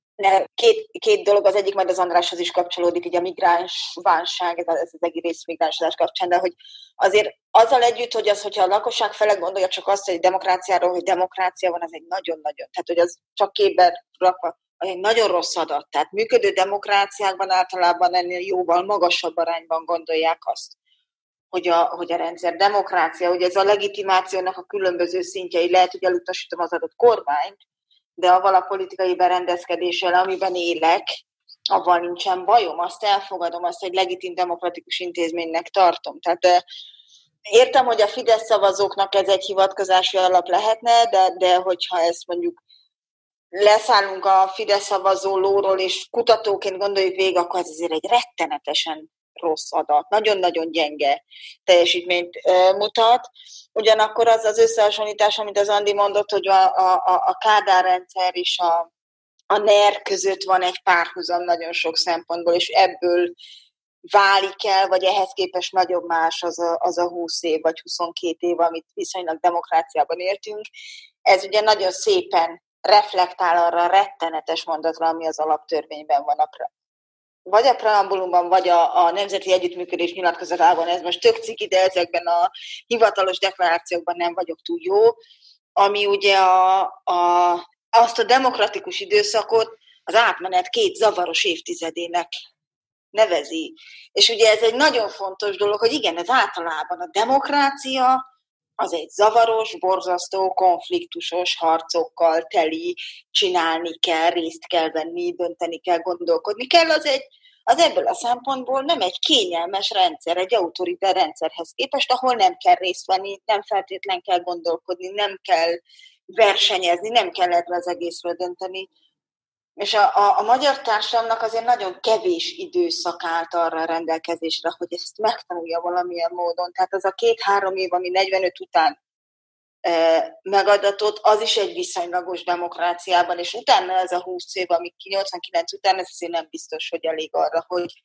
Két, két dolog, az egyik majd az Andráshoz is kapcsolódik, ugye a migráns válság, ez, az egész migránsodás kapcsán, de hogy azért azzal együtt, hogy az, hogyha a lakosság fele gondolja csak azt, hogy demokráciáról, hogy demokrácia van, az egy nagyon-nagyon, tehát hogy az csak képben rakva, az egy nagyon rossz adat. Tehát működő demokráciákban általában ennél jóval magasabb arányban gondolják azt, hogy a, hogy a rendszer demokrácia, hogy ez a legitimációnak a különböző szintjei, lehet, hogy elutasítom az adott kormányt, de avval a politikai berendezkedéssel, amiben élek, avval nincsen bajom, azt elfogadom, azt egy legitim demokratikus intézménynek tartom. Tehát értem, hogy a Fidesz szavazóknak ez egy hivatkozási alap lehetne, de, de hogyha ezt mondjuk leszállunk a Fidesz szavazó lóról, és kutatóként gondoljuk végig, akkor ez azért egy rettenetesen rossz adat, nagyon-nagyon gyenge teljesítményt mutat. Ugyanakkor az az összehasonlítás, amit az Andi mondott, hogy a, a, a Kádár rendszer és a, a NER között van egy párhuzam nagyon sok szempontból, és ebből válik el, vagy ehhez képest nagyobb más az a, az a 20 év, vagy 22 év, amit viszonylag demokráciában értünk. Ez ugye nagyon szépen reflektál arra a rettenetes mondatra, ami az alaptörvényben van a vagy a preambulumban, vagy a, a Nemzeti Együttműködés nyilatkozatában, ez most tök ciki, de ezekben a hivatalos deklarációkban nem vagyok túl jó, ami ugye a, a, azt a demokratikus időszakot az átmenet két zavaros évtizedének nevezi. És ugye ez egy nagyon fontos dolog, hogy igen, ez általában a demokrácia, az egy zavaros, borzasztó, konfliktusos harcokkal teli, csinálni kell, részt kell venni, dönteni kell, gondolkodni kell, az egy az ebből a szempontból nem egy kényelmes rendszer, egy autoritár rendszerhez képest, ahol nem kell részt venni, nem feltétlen kell gondolkodni, nem kell versenyezni, nem kell erről az egészről dönteni. És a, a, a magyar társadalomnak azért nagyon kevés időszak állt arra a rendelkezésre, hogy ezt megtanulja valamilyen módon. Tehát az a két-három év, ami 45 után megadatott, az is egy viszonylagos demokráciában, és utána ez a 20 év, ami 89 után, ez azért nem biztos, hogy elég arra, hogy,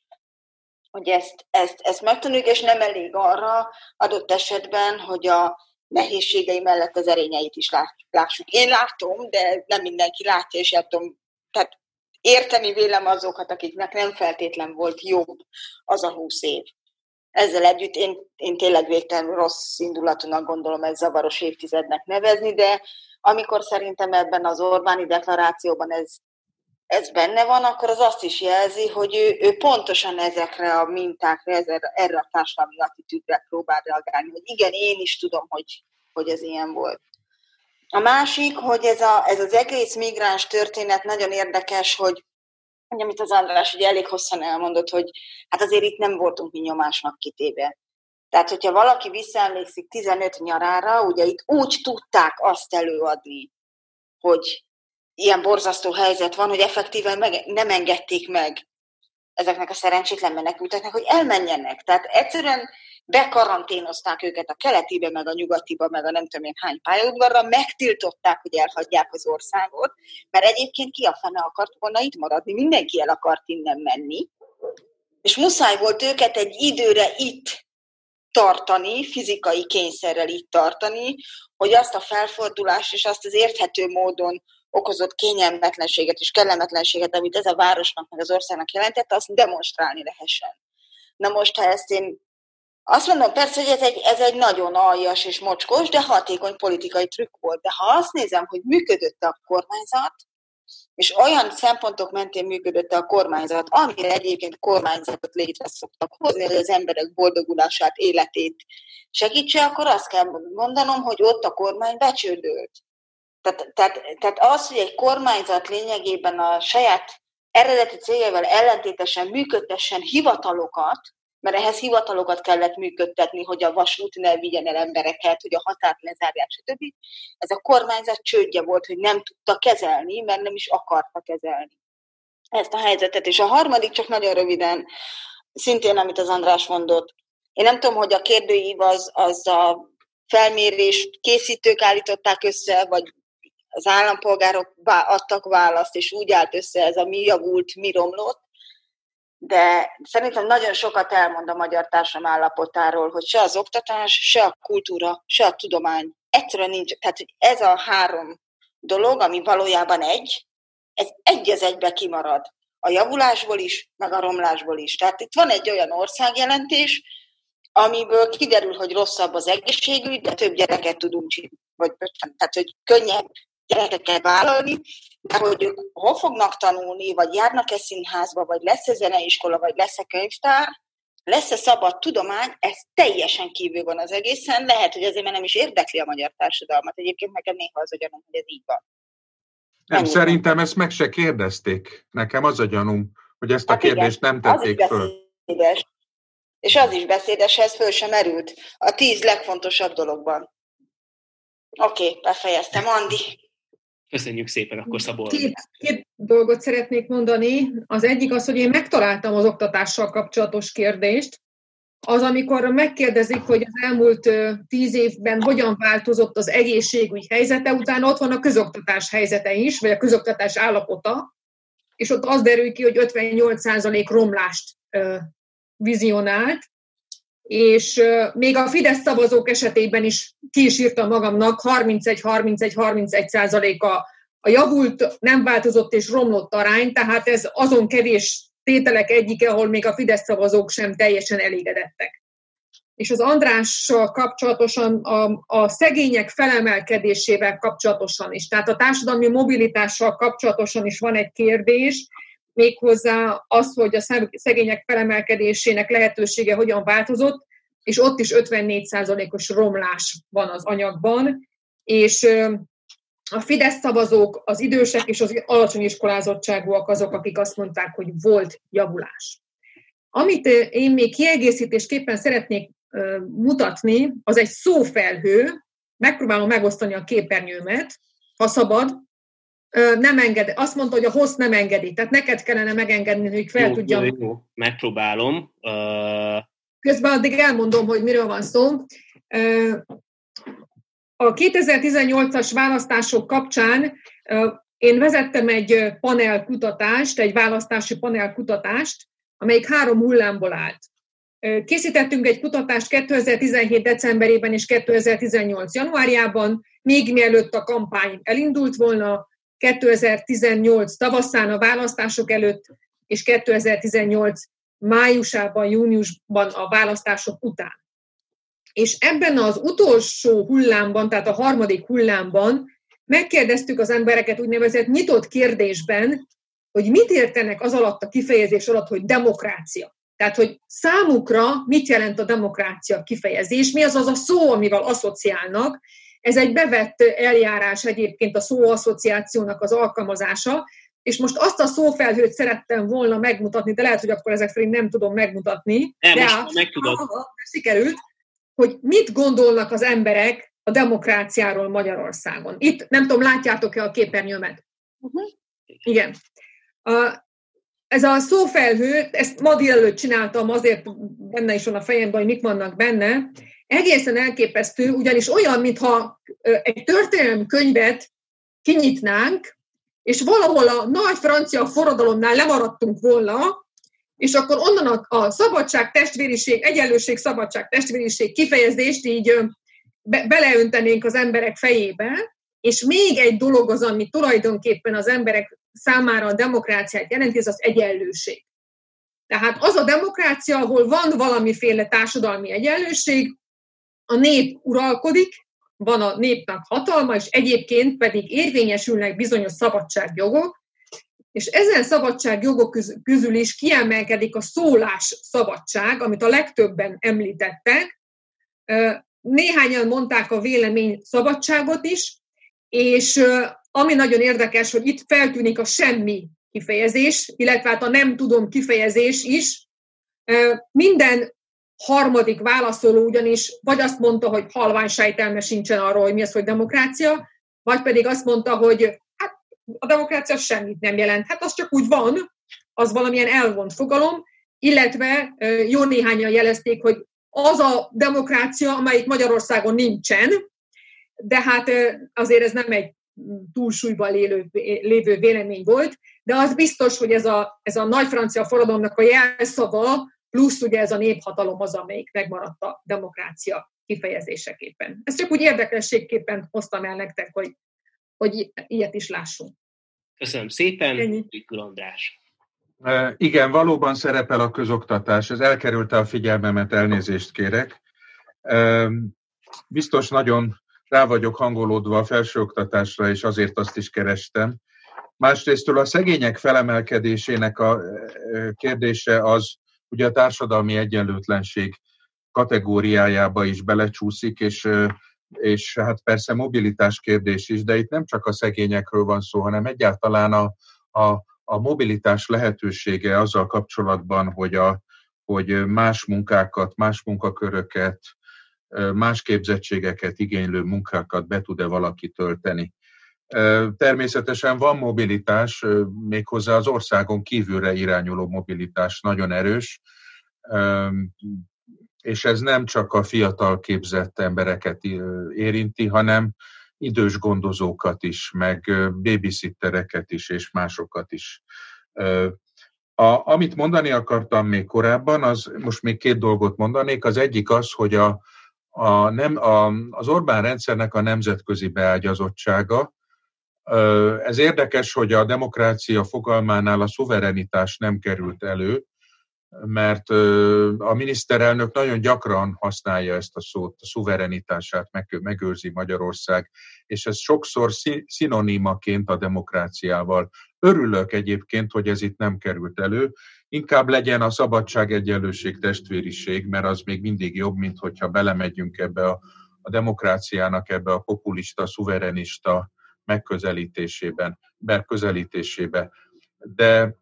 hogy ezt, ezt, ezt megtanuljuk, és nem elég arra adott esetben, hogy a nehézségei mellett az erényeit is lássuk. Én látom, de nem mindenki látja, és látom, tehát érteni vélem azokat, akiknek nem feltétlen volt jobb az a 20 év ezzel együtt én, én tényleg végtelen rossz indulatúnak gondolom ez zavaros évtizednek nevezni, de amikor szerintem ebben az Orbáni deklarációban ez, ez benne van, akkor az azt is jelzi, hogy ő, ő pontosan ezekre a mintákra, ezre, erre a társadalmi attitűdre próbál reagálni, hogy igen, én is tudom, hogy, hogy ez ilyen volt. A másik, hogy ez, a, ez az egész migráns történet nagyon érdekes, hogy amit az András ugye elég hosszan elmondott, hogy hát azért itt nem voltunk mi nyomásnak kitéve. Tehát, hogyha valaki visszaemlékszik 15 nyarára, ugye itt úgy tudták azt előadni, hogy ilyen borzasztó helyzet van, hogy effektíven meg, nem engedték meg ezeknek a szerencsétlen menekülteknek, hogy elmenjenek. Tehát egyszerűen bekaranténozták őket a keletibe, meg a nyugatiba, meg a nem tudom én hány pályaudvarra, megtiltották, hogy elhagyják az országot, mert egyébként ki a fene akart volna itt maradni, mindenki el akart innen menni, és muszáj volt őket egy időre itt tartani, fizikai kényszerrel itt tartani, hogy azt a felfordulást és azt az érthető módon okozott kényelmetlenséget és kellemetlenséget, amit ez a városnak, meg az országnak jelentett, azt demonstrálni lehessen. Na most, ha ezt én azt mondom, persze, hogy ez egy, ez egy nagyon aljas és mocskos, de hatékony politikai trükk volt. De ha azt nézem, hogy működött a kormányzat, és olyan szempontok mentén működött a kormányzat, amire egyébként kormányzatot létre szoktak hozni, hogy az emberek boldogulását, életét segítse, akkor azt kell mondanom, hogy ott a kormány becsődölt. Tehát, tehát, tehát az, hogy egy kormányzat lényegében a saját eredeti céljával ellentétesen működtessen hivatalokat, mert ehhez hivatalokat kellett működtetni, hogy a vasút ne vigyen el embereket, hogy a határt lezárják, stb. Ez a kormányzat csődje volt, hogy nem tudta kezelni, mert nem is akarta kezelni ezt a helyzetet. És a harmadik, csak nagyon röviden, szintén, amit az András mondott, én nem tudom, hogy a kérdőív az, az a felmérés készítők állították össze, vagy az állampolgárok adtak választ, és úgy állt össze ez a mi javult, mi romlott, de szerintem nagyon sokat elmond a magyar társadalom állapotáról, hogy se az oktatás, se a kultúra, se a tudomány egyszerűen nincs. Tehát ez a három dolog, ami valójában egy, ez egy az egybe kimarad. A javulásból is, meg a romlásból is. Tehát itt van egy olyan országjelentés, amiből kiderül, hogy rosszabb az egészségügy, de több gyereket tudunk csinálni. Vagy, tehát, hogy könnyebb gyerekeket vállalni, de hogy ők hol fognak tanulni, vagy járnak-e színházba, vagy lesz-e zeneiskola, vagy lesz-e könyvtár, lesz-e szabad tudomány, ez teljesen kívül van az egészen. Lehet, hogy azért, mert nem is érdekli a magyar társadalmat. Egyébként nekem néha az a gyanúm, hogy ez így van. Nem, Ennyi szerintem ezt meg se kérdezték. Nekem az a gyanúm, hogy ezt a hát kérdést igen, nem tették föl. Beszédes. És az is beszédes, ez föl sem merült. A tíz legfontosabb dologban. Oké, okay, befejeztem. Andi. Köszönjük szépen, akkor Szabol. Két, két dolgot szeretnék mondani. Az egyik az, hogy én megtaláltam az oktatással kapcsolatos kérdést. Az, amikor megkérdezik, hogy az elmúlt tíz évben hogyan változott az egészségügy helyzete, utána ott van a közoktatás helyzete is, vagy a közoktatás állapota, és ott az derül ki, hogy 58% romlást vizionált, és még a Fidesz szavazók esetében is ki is írtam magamnak, 31-31-31 százaléka a javult, nem változott és romlott arány, tehát ez azon kevés tételek egyike, ahol még a Fidesz szavazók sem teljesen elégedettek. És az Andrással kapcsolatosan, a, a szegények felemelkedésével kapcsolatosan is, tehát a társadalmi mobilitással kapcsolatosan is van egy kérdés, méghozzá az, hogy a szegények felemelkedésének lehetősége hogyan változott, és ott is 54%-os romlás van az anyagban, és a Fidesz szavazók, az idősek és az alacsony iskolázottságúak azok, akik azt mondták, hogy volt javulás. Amit én még kiegészítésképpen szeretnék mutatni, az egy szófelhő, megpróbálom megosztani a képernyőmet, ha szabad, nem enged, azt mondta, hogy a hossz nem engedi, tehát neked kellene megengedni, hogy fel jó, tudjam. Jó, jó, megpróbálom. Uh... Közben addig elmondom, hogy miről van szó. A 2018-as választások kapcsán én vezettem egy panelkutatást, egy választási panelkutatást, amelyik három hullámból állt. Készítettünk egy kutatást 2017. decemberében és 2018. januárjában, még mielőtt a kampány elindult volna, 2018 tavaszán a választások előtt, és 2018 májusában, júniusban a választások után. És ebben az utolsó hullámban, tehát a harmadik hullámban megkérdeztük az embereket úgynevezett nyitott kérdésben, hogy mit értenek az alatt a kifejezés alatt, hogy demokrácia. Tehát, hogy számukra mit jelent a demokrácia kifejezés, mi az az a szó, amivel asszociálnak, ez egy bevett eljárás egyébként a szóasszociációnak az alkalmazása, és most azt a szófelhőt szerettem volna megmutatni, de lehet, hogy akkor ezek szerint nem tudom megmutatni. Nem, de most meg tudod. Sikerült, hogy mit gondolnak az emberek a demokráciáról Magyarországon. Itt nem tudom, látjátok-e a képernyőmet? Uh-huh. Igen. A, ez a szófelhő, ezt ma délelőtt csináltam, azért benne is van a fejemben, hogy mik vannak benne, egészen elképesztő, ugyanis olyan, mintha egy történelmi könyvet kinyitnánk, és valahol a nagy francia forradalomnál lemaradtunk volna, és akkor onnan a, szabadság, testvériség, egyenlőség, szabadság, testvériség kifejezést így be, beleöntenénk az emberek fejébe, és még egy dolog az, ami tulajdonképpen az emberek számára a demokráciát jelenti, ez az egyenlőség. Tehát az a demokrácia, ahol van valamiféle társadalmi egyenlőség, a nép uralkodik, van a népnek hatalma, és egyébként pedig érvényesülnek bizonyos szabadságjogok, és ezen szabadságjogok közül is kiemelkedik a szólás szabadság, amit a legtöbben említettek. Néhányan mondták a vélemény szabadságot is, és ami nagyon érdekes, hogy itt feltűnik a semmi kifejezés, illetve hát a nem tudom kifejezés is. Minden harmadik válaszoló ugyanis vagy azt mondta, hogy halvány sejtelme sincsen arról, hogy mi az, hogy demokrácia, vagy pedig azt mondta, hogy hát a demokrácia semmit nem jelent. Hát az csak úgy van, az valamilyen elvont fogalom, illetve jó néhányan jelezték, hogy az a demokrácia, amelyik Magyarországon nincsen, de hát azért ez nem egy túlsúlyban lévő, lévő vélemény volt, de az biztos, hogy ez a, ez a nagy francia forradalomnak a jelszava, plusz ugye ez a néphatalom az, amelyik megmaradt a demokrácia kifejezéseképpen. Ezt csak úgy érdekességképpen hoztam el nektek, hogy, hogy ilyet is lássunk. Köszönöm szépen, Viktor András. Igen, valóban szerepel a közoktatás. Ez elkerülte a figyelmemet, elnézést kérek. Biztos nagyon rá vagyok hangolódva a felsőoktatásra, és azért azt is kerestem. Másrésztől a szegények felemelkedésének a kérdése az ugye a társadalmi egyenlőtlenség kategóriájába is belecsúszik, és, és hát persze mobilitás kérdés is, de itt nem csak a szegényekről van szó, hanem egyáltalán a, a, a mobilitás lehetősége azzal kapcsolatban, hogy, a, hogy más munkákat, más munkaköröket, más képzettségeket igénylő munkákat be tud-e valaki tölteni. Természetesen van mobilitás, méghozzá az országon kívülre irányuló mobilitás nagyon erős, és ez nem csak a fiatal képzett embereket érinti, hanem idős gondozókat is, meg babysittereket is, és másokat is. A, amit mondani akartam még korábban, az most még két dolgot mondanék. Az egyik az, hogy a, a nem, a, az Orbán rendszernek a nemzetközi beágyazottsága, ez érdekes, hogy a demokrácia fogalmánál a szuverenitás nem került elő, mert a miniszterelnök nagyon gyakran használja ezt a szót, a szuverenitását megőrzi Magyarország, és ez sokszor szinonimaként a demokráciával. Örülök egyébként, hogy ez itt nem került elő, inkább legyen a szabadság, egyenlőség, testvériség, mert az még mindig jobb, mint hogyha belemegyünk ebbe a, a demokráciának, ebbe a populista, szuverenista megközelítésében, megközelítésébe. De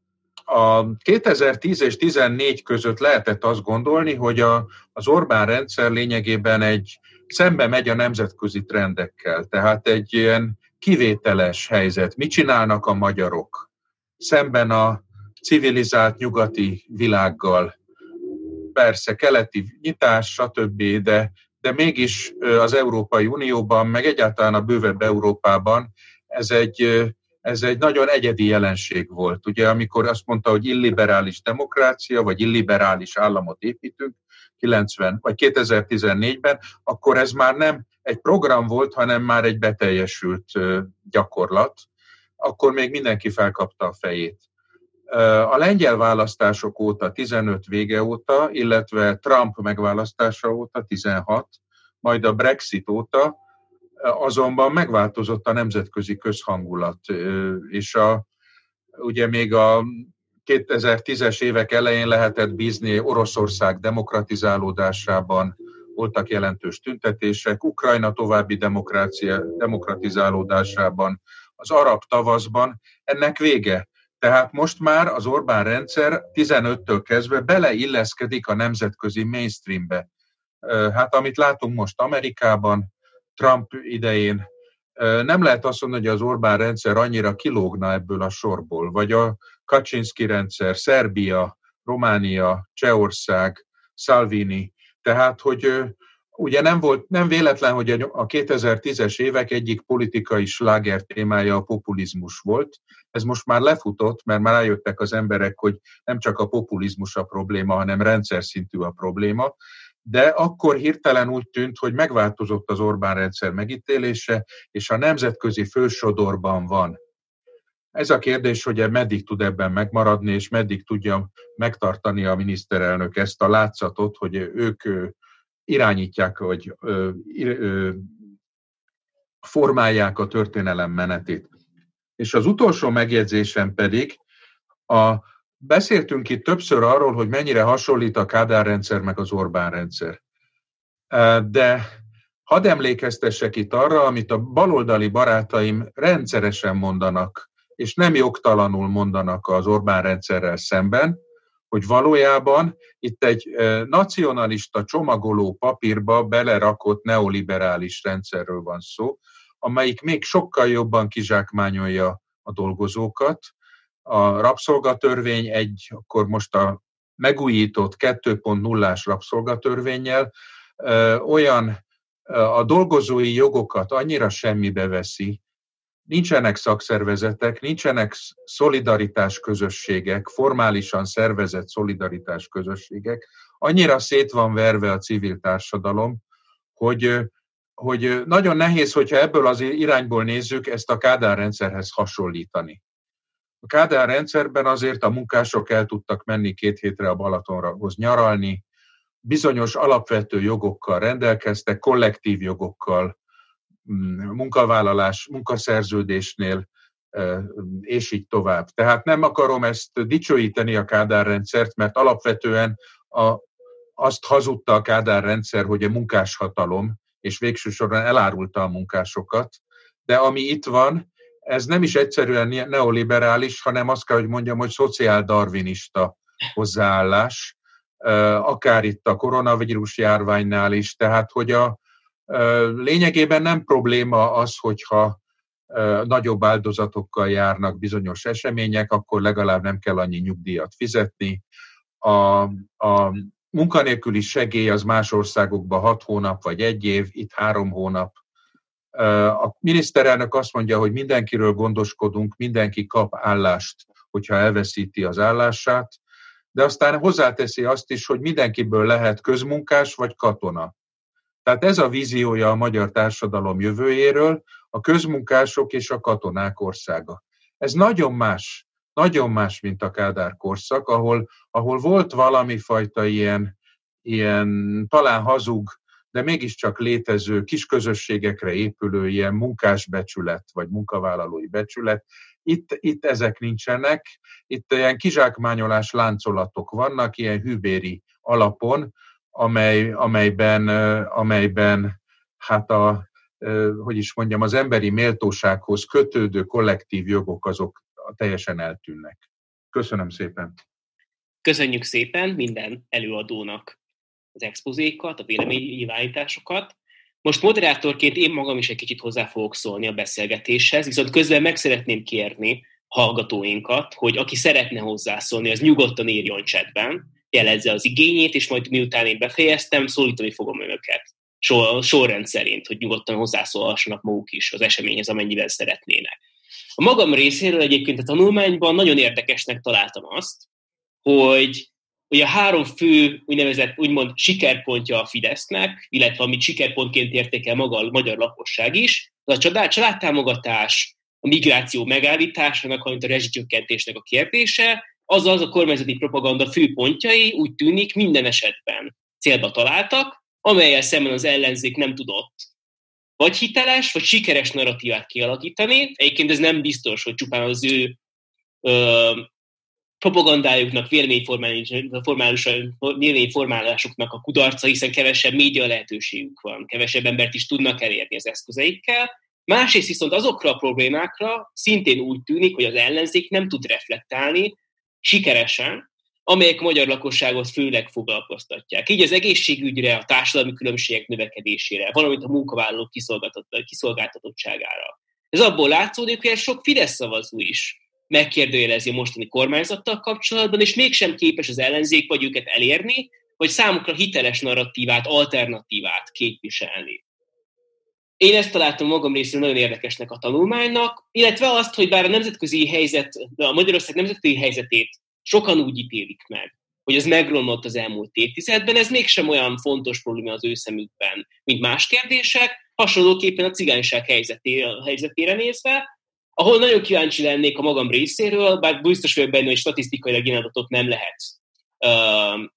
a 2010 és 2014 között lehetett azt gondolni, hogy a, az Orbán rendszer lényegében egy szembe megy a nemzetközi trendekkel, tehát egy ilyen kivételes helyzet. Mit csinálnak a magyarok szemben a civilizált nyugati világgal? Persze, keleti nyitás, stb., de de mégis az Európai Unióban, meg egyáltalán a bővebb Európában ez egy, ez egy nagyon egyedi jelenség volt. Ugye, amikor azt mondta, hogy illiberális demokrácia, vagy illiberális államot építünk, 90 vagy 2014-ben, akkor ez már nem egy program volt, hanem már egy beteljesült gyakorlat. Akkor még mindenki felkapta a fejét. A lengyel választások óta, 15 vége óta, illetve Trump megválasztása óta, 16, majd a Brexit óta, azonban megváltozott a nemzetközi közhangulat, és a, ugye még a 2010-es évek elején lehetett bízni Oroszország demokratizálódásában, voltak jelentős tüntetések, Ukrajna további demokrácia, demokratizálódásában, az arab tavaszban, ennek vége. Tehát most már az Orbán rendszer 15-től kezdve beleilleszkedik a nemzetközi mainstreambe. Hát amit látunk most Amerikában, Trump idején. Nem lehet azt mondani, hogy az Orbán rendszer annyira kilógna ebből a sorból, vagy a Kaczynski rendszer, Szerbia, Románia, Csehország, Salvini. Tehát, hogy ugye nem, volt, nem véletlen, hogy a 2010-es évek egyik politikai sláger témája a populizmus volt. Ez most már lefutott, mert már rájöttek az emberek, hogy nem csak a populizmus a probléma, hanem rendszer szintű a probléma. De akkor hirtelen úgy tűnt, hogy megváltozott az Orbán rendszer megítélése, és a nemzetközi fősodorban van. Ez a kérdés, hogy meddig tud ebben megmaradni, és meddig tudja megtartani a miniszterelnök ezt a látszatot, hogy ők irányítják, vagy formálják a történelem menetét. És az utolsó megjegyzésem pedig, a, beszéltünk itt többször arról, hogy mennyire hasonlít a Kádár rendszer meg az Orbán rendszer. De hadd emlékeztessek itt arra, amit a baloldali barátaim rendszeresen mondanak, és nem jogtalanul mondanak az Orbán rendszerrel szemben, hogy valójában itt egy nacionalista csomagoló papírba belerakott neoliberális rendszerről van szó, amelyik még sokkal jobban kizsákmányolja a dolgozókat. A rabszolgatörvény egy, akkor most a megújított 2.0-ás rabszolgatörvényel olyan a dolgozói jogokat annyira semmibe veszi, nincsenek szakszervezetek, nincsenek szolidaritás közösségek, formálisan szervezett szolidaritás közösségek, annyira szét van verve a civil társadalom, hogy, hogy nagyon nehéz, hogyha ebből az irányból nézzük, ezt a Kádár rendszerhez hasonlítani. A Kádár rendszerben azért a munkások el tudtak menni két hétre a Balatonra nyaralni, bizonyos alapvető jogokkal rendelkeztek, kollektív jogokkal, munkavállalás, munkaszerződésnél, és így tovább. Tehát nem akarom ezt dicsőíteni a Kádár rendszert, mert alapvetően a, azt hazudta a Kádár rendszer, hogy a munkáshatalom, és végső soron elárulta a munkásokat, de ami itt van, ez nem is egyszerűen neoliberális, hanem azt kell, hogy mondjam, hogy szociál-darwinista hozzáállás, akár itt a koronavírus járványnál is, tehát hogy a, Lényegében nem probléma az, hogyha nagyobb áldozatokkal járnak bizonyos események, akkor legalább nem kell annyi nyugdíjat fizetni. A, a munkanélküli segély az más országokban hat hónap vagy egy év, itt három hónap. A miniszterelnök azt mondja, hogy mindenkiről gondoskodunk, mindenki kap állást, hogyha elveszíti az állását, de aztán hozzáteszi azt is, hogy mindenkiből lehet közmunkás vagy katona. Tehát ez a víziója a magyar társadalom jövőjéről, a közmunkások és a katonák országa. Ez nagyon más, nagyon más, mint a Kádár korszak, ahol, ahol volt valami fajta ilyen, ilyen talán hazug, de mégiscsak létező kis közösségekre épülő ilyen munkásbecsület, vagy munkavállalói becsület. Itt, itt ezek nincsenek, itt ilyen kizsákmányolás láncolatok vannak, ilyen hűbéri alapon, amely, amelyben, amelyben hát a, hogy is mondjam, az emberi méltósághoz kötődő kollektív jogok azok teljesen eltűnnek. Köszönöm szépen. Köszönjük szépen minden előadónak az expozékat, a véleménynyilvánításokat. Most moderátorként én magam is egy kicsit hozzá fogok szólni a beszélgetéshez, viszont közben meg szeretném kérni hallgatóinkat, hogy aki szeretne hozzászólni, az nyugodtan írjon chatben, jelezze az igényét, és majd miután én befejeztem, szólítani fogom önöket sor, sorrend szerint, hogy nyugodtan hozzászólhassanak maguk is az eseményhez, amennyivel szeretnének. A magam részéről egyébként a tanulmányban nagyon érdekesnek találtam azt, hogy, hogy a három fő úgynevezett úgymond sikerpontja a Fidesznek, illetve amit sikerpontként értékel maga a magyar lakosság is, az a családtámogatás, a migráció megállításának, valamint a rezsicsökkentésnek a kérdése, azaz a kormányzati propaganda főpontjai úgy tűnik minden esetben célba találtak, amelyel szemben az ellenzék nem tudott vagy hiteles, vagy sikeres narratívát kialakítani. Egyébként ez nem biztos, hogy csupán az ő ö, propagandájuknak, véleményformálásuknak a kudarca, hiszen kevesebb média lehetőségük van, kevesebb embert is tudnak elérni az eszközeikkel. Másrészt viszont azokra a problémákra szintén úgy tűnik, hogy az ellenzék nem tud reflektálni, sikeresen, amelyek magyar lakosságot főleg foglalkoztatják. Így az egészségügyre, a társadalmi különbségek növekedésére, valamint a munkavállalók kiszolgáltatottságára. Ez abból látszódik, hogy sok Fidesz szavazó is megkérdőjelezi a mostani kormányzattal kapcsolatban, és mégsem képes az ellenzék vagy őket elérni, vagy számukra hiteles narratívát, alternatívát képviselni. Én ezt találtam magam részéről nagyon érdekesnek a tanulmánynak, illetve azt, hogy bár a nemzetközi helyzet, a Magyarország nemzetközi helyzetét sokan úgy ítélik meg, hogy ez megromlott az elmúlt évtizedben, ez mégsem olyan fontos probléma az ő szemükben, mint más kérdések, hasonlóképpen a cigányság helyzetére, nézve, ahol nagyon kíváncsi lennék a magam részéről, bár biztos vagyok benne, hogy statisztikailag ilyen adatot nem lehet uh,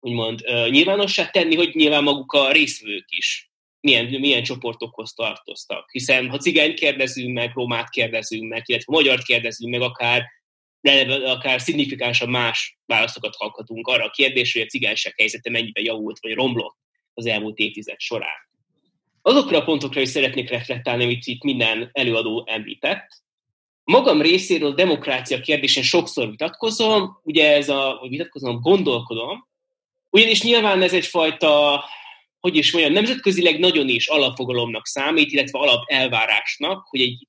úgymond uh, nyilvánossá tenni, hogy nyilván maguk a részvők is milyen, milyen csoportokhoz tartoztak. Hiszen ha cigányt kérdezünk meg, romát kérdezünk meg, illetve magyart kérdezünk meg, akár de akár szignifikánsan más válaszokat hallhatunk arra a kérdésre, hogy a cigányság helyzete mennyiben javult vagy romlott az elmúlt évtized során. Azokra a pontokra is szeretnék reflektálni, amit itt minden előadó említett. Magam részéről a demokrácia kérdésen sokszor vitatkozom, ugye ez a, hogy vitatkozom, gondolkodom, ugyanis nyilván ez egyfajta, hogy is mondjam, nemzetközileg nagyon is alapfogalomnak számít, illetve alap elvárásnak, hogy egy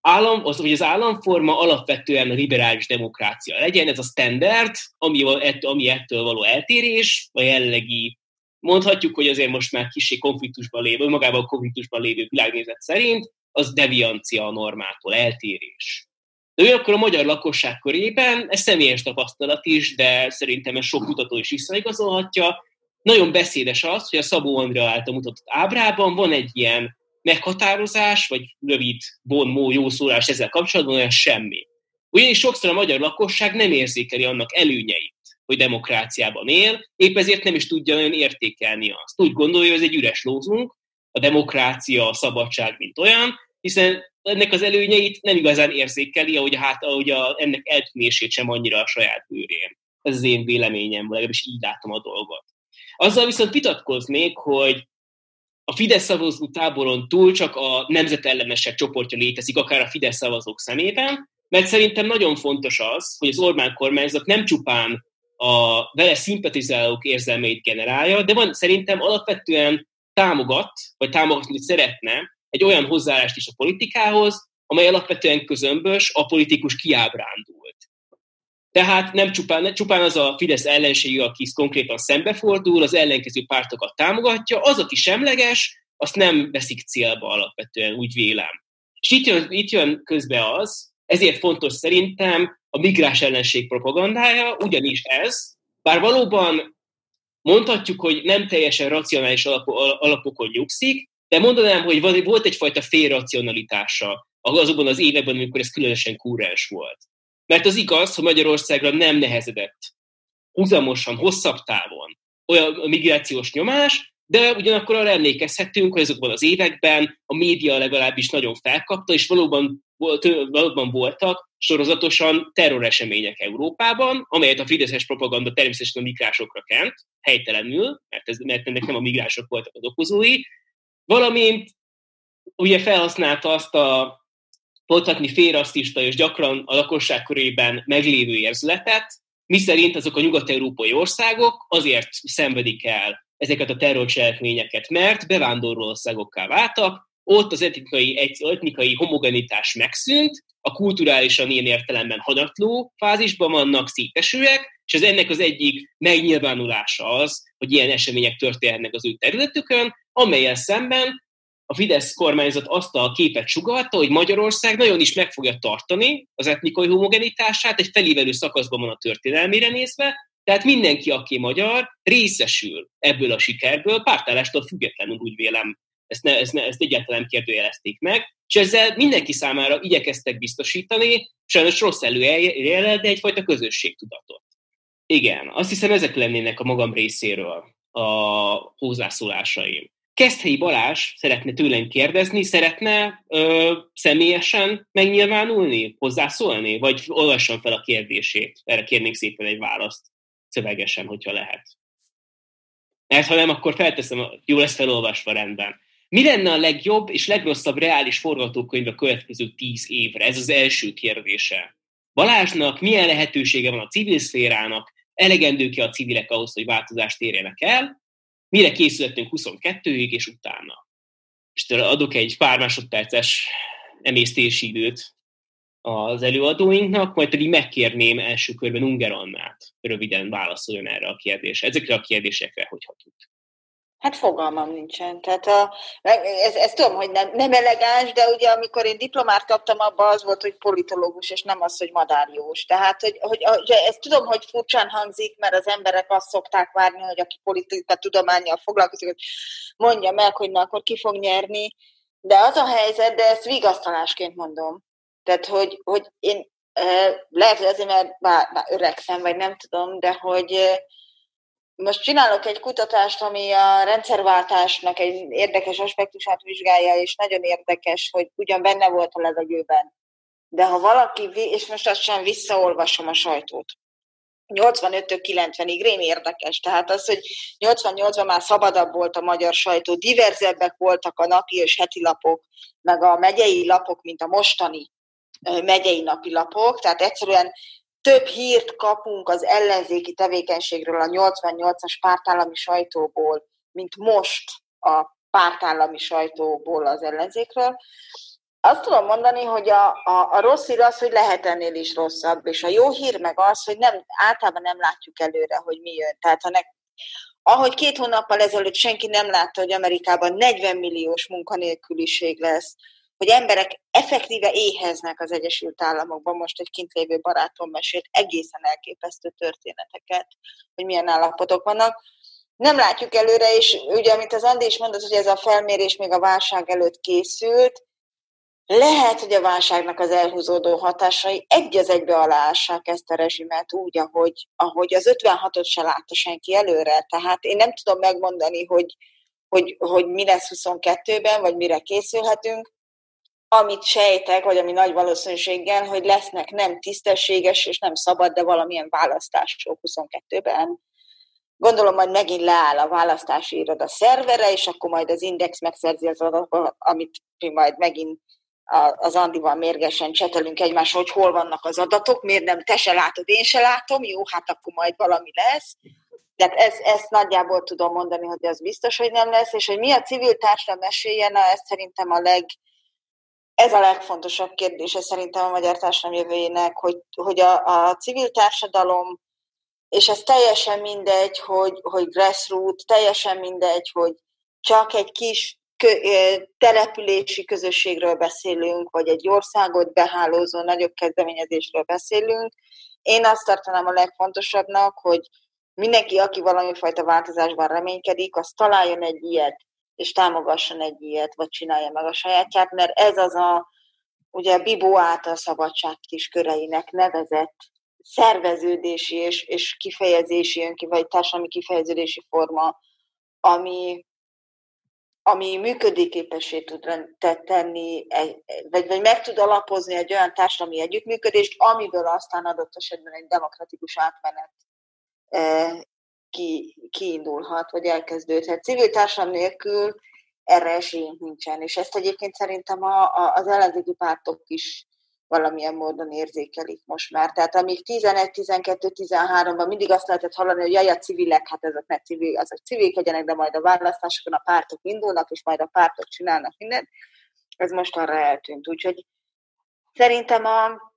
állam, az, hogy az államforma alapvetően liberális demokrácia legyen, ez a standard, ami, ami ettől való eltérés, a jellegi mondhatjuk, hogy azért most már kicsi konfliktusban lévő, magában a konfliktusban lévő világnézet szerint, az deviancia a normától, eltérés. De ugyanakkor a magyar lakosság körében, ez személyes tapasztalat is, de szerintem ez sok kutató is visszaigazolhatja, nagyon beszédes az, hogy a Szabó Andrea által mutatott ábrában van egy ilyen meghatározás, vagy rövid, bon, mó, jó szólás ezzel kapcsolatban, olyan semmi. Ugyanis sokszor a magyar lakosság nem érzékeli annak előnyeit, hogy demokráciában él, épp ezért nem is tudja nagyon értékelni azt. Úgy gondolja, hogy ez egy üres lózunk, a demokrácia, a szabadság, mint olyan, hiszen ennek az előnyeit nem igazán érzékeli, ahogy, hát, ahogy a, ennek eltűnését sem annyira a saját bőrén. Ez az én véleményem, legalábbis így látom a dolgot. Azzal viszont vitatkoznék, hogy a Fidesz szavazó táboron túl csak a nemzetellenesek csoportja létezik, akár a Fidesz szavazók szemében, mert szerintem nagyon fontos az, hogy az Orbán kormányzat nem csupán a vele szimpatizálók érzelmeit generálja, de van szerintem alapvetően támogat, vagy támogatni szeretne egy olyan hozzáállást is a politikához, amely alapvetően közömbös, a politikus kiábrándult. Tehát nem csupán, nem csupán az a Fidesz ellensége, aki konkrétan szembefordul, az ellenkező pártokat támogatja, az, aki semleges, azt nem veszik célba alapvetően, úgy vélem. És itt jön, itt jön közbe az, ezért fontos szerintem a migráns ellenség propagandája, ugyanis ez, bár valóban mondhatjuk, hogy nem teljesen racionális alapokon nyugszik, de mondanám, hogy volt egyfajta félracionalitása azokban az években, amikor ez különösen kúrens volt. Mert az igaz, hogy Magyarországra nem nehezedett húzamosan, hosszabb távon olyan migrációs nyomás, de ugyanakkor arra emlékezhetünk, hogy azokban az években a média legalábbis nagyon felkapta, és valóban, valóban voltak sorozatosan terroresemények Európában, amelyet a fideszes propaganda természetesen a migránsokra kent, helytelenül, mert, ez, mert ennek nem a migránsok voltak az okozói, valamint ugye felhasználta azt a mondhatni félrasszista és gyakran a lakosság körében meglévő érzletet, miszerint azok a nyugat-európai országok azért szenvedik el ezeket a terrorcselekményeket, mert bevándorló országokká váltak, ott az etnikai, egy, etnikai homogenitás megszűnt, a kulturálisan ilyen értelemben hadatló fázisban vannak, szétesőek, és ez ennek az egyik megnyilvánulása az, hogy ilyen események történnek az ő területükön, amelyel szemben a Fidesz kormányzat azt a képet sugalta, hogy Magyarország nagyon is meg fogja tartani az etnikai homogenitását, egy felívelő szakaszban van a történelmére nézve, tehát mindenki, aki magyar, részesül ebből a sikerből, pártállástól függetlenül úgy vélem, ezt, ne, ezt, ne, ezt egyáltalán nem kérdőjelezték meg, és ezzel mindenki számára igyekeztek biztosítani, sajnos rossz előjellel, de egyfajta közösségtudatot. Igen, azt hiszem ezek lennének a magam részéről a hozzászólásaim. Keszthelyi Balázs szeretne tőlem kérdezni, szeretne ö, személyesen megnyilvánulni, hozzászólni, vagy olvassam fel a kérdését. Erre kérnék szépen egy választ szövegesen, hogyha lehet. Mert ha nem, akkor felteszem, jó lesz felolvasva rendben. Mi lenne a legjobb és legrosszabb reális forgatókönyv a következő tíz évre? Ez az első kérdése Balázsnak milyen lehetősége van a civil szférának, elegendő ki a civilek ahhoz, hogy változást érjenek el, mire készültünk 22-ig, és utána. És adok egy pár másodperces emésztési időt az előadóinknak, majd pedig megkérném első körben Unger Annát, röviden válaszoljon erre a kérdésre, ezekre a kérdésekre, hogyha tud. Hát fogalmam nincsen. Tehát a, ez, ez tudom, hogy nem, nem elegáns, de ugye amikor én diplomát kaptam, abban az volt, hogy politológus, és nem az, hogy madárjós. Tehát, hogy, hogy, hogy ezt tudom, hogy furcsán hangzik, mert az emberek azt szokták várni, hogy aki politika tudományjal foglalkozik, hogy mondja meg, hogy na, akkor ki fog nyerni. De az a helyzet, de ezt vigasztalásként mondom. Tehát, hogy, hogy én lehet, hogy azért, mert bár, bár öregszem, vagy nem tudom, de hogy most csinálok egy kutatást, ami a rendszerváltásnak egy érdekes aspektusát vizsgálja, és nagyon érdekes, hogy ugyan benne volt a levegőben. De ha valaki, és most azt sem visszaolvasom a sajtót, 85-től 90-ig rém érdekes. Tehát az, hogy 88-ban már szabadabb volt a magyar sajtó, diverzebbek voltak a napi és heti lapok, meg a megyei lapok, mint a mostani megyei napi lapok, tehát egyszerűen több hírt kapunk az ellenzéki tevékenységről a 88-as pártállami sajtóból, mint most a pártállami sajtóból az ellenzékről. Azt tudom mondani, hogy a, a, a rossz hír az, hogy lehet ennél is rosszabb, és a jó hír meg az, hogy nem, általában nem látjuk előre, hogy mi jön. Tehát ha ne, ahogy két hónappal ezelőtt senki nem látta, hogy Amerikában 40 milliós munkanélküliség lesz, hogy emberek effektíve éheznek az Egyesült Államokban. Most egy kint lévő barátom mesélt egészen elképesztő történeteket, hogy milyen állapotok vannak. Nem látjuk előre, és ugye, amit az Andi is mondott, hogy ez a felmérés még a válság előtt készült, lehet, hogy a válságnak az elhúzódó hatásai egy az egybe aláássák ezt a rezsimet úgy, ahogy, ahogy az 56-ot se látta senki előre. Tehát én nem tudom megmondani, hogy, hogy, hogy mi lesz 22-ben, vagy mire készülhetünk, amit sejtek, vagy ami nagy valószínűséggel, hogy lesznek nem tisztességes és nem szabad, de valamilyen választások 22-ben. Gondolom, majd megint leáll a választási iroda szervere, és akkor majd az Index megszerzi az adatokat, amit mi majd megint az Andival mérgesen csetelünk egymás, hogy hol vannak az adatok, miért nem te se látod, én se látom, jó, hát akkor majd valami lesz. Tehát ezt, ezt nagyjából tudom mondani, hogy az biztos, hogy nem lesz, és hogy mi a civil társadalom esélye, ezt szerintem a leg, ez a legfontosabb kérdése szerintem a magyar társadalom jövőjének, hogy, hogy a, a civil társadalom, és ez teljesen mindegy, hogy, hogy grassroot, teljesen mindegy, hogy csak egy kis kö, települési közösségről beszélünk, vagy egy országot behálózó nagyobb kezdeményezésről beszélünk. Én azt tartanám a legfontosabbnak, hogy mindenki, aki valami fajta változásban reménykedik, az találjon egy ilyet, és támogasson egy ilyet, vagy csinálja meg a sajátját, mert ez az a, ugye Bibó által szabadság kis köreinek nevezett szerveződési és, és kifejezési, vagy társadalmi kifejeződési forma, ami, ami működőképessé tud tenni, vagy, vagy meg tud alapozni egy olyan társadalmi együttműködést, amiből aztán adott esetben egy demokratikus átmenet e, ki, kiindulhat, vagy elkezdődhet. Civil társadalom nélkül erre esélyünk nincsen, és ezt egyébként szerintem a, a, az ellenzéki pártok is valamilyen módon érzékelik most már. Tehát amíg 11, 12, 13-ban mindig azt lehetett hallani, hogy jaj, a civilek, hát ezek ne civil, azok civilkedjenek, de majd a választásokon a pártok indulnak, és majd a pártok csinálnak mindent, ez most arra eltűnt. Úgyhogy szerintem a,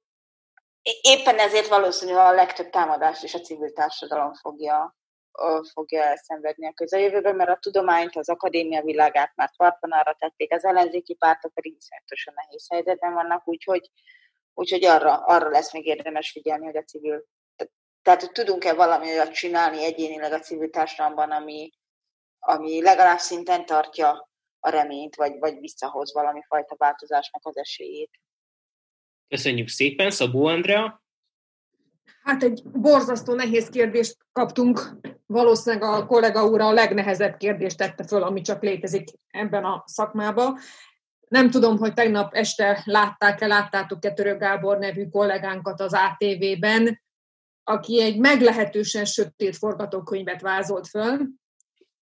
éppen ezért valószínű a legtöbb támadást is a civil társadalom fogja, fogja elszenvedni a közeljövőben, mert a tudományt, az akadémia világát már farpanára tették, az ellenzéki pártok pedig iszonyatosan nehéz helyzetben vannak, úgyhogy, úgyhogy arra, arra lesz még érdemes figyelni, hogy a civil, tehát hogy tudunk-e valami olyat csinálni egyénileg a civil társadalomban, ami, ami legalább szinten tartja a reményt, vagy, vagy visszahoz valami fajta változásnak az esélyét. Köszönjük szépen, Szabó Andrea. Hát egy borzasztó nehéz kérdést kaptunk. Valószínűleg a kollega úr a legnehezebb kérdést tette föl, ami csak létezik ebben a szakmában. Nem tudom, hogy tegnap este látták-e, láttátok-e Török Gábor nevű kollégánkat az ATV-ben, aki egy meglehetősen sötét forgatókönyvet vázolt föl.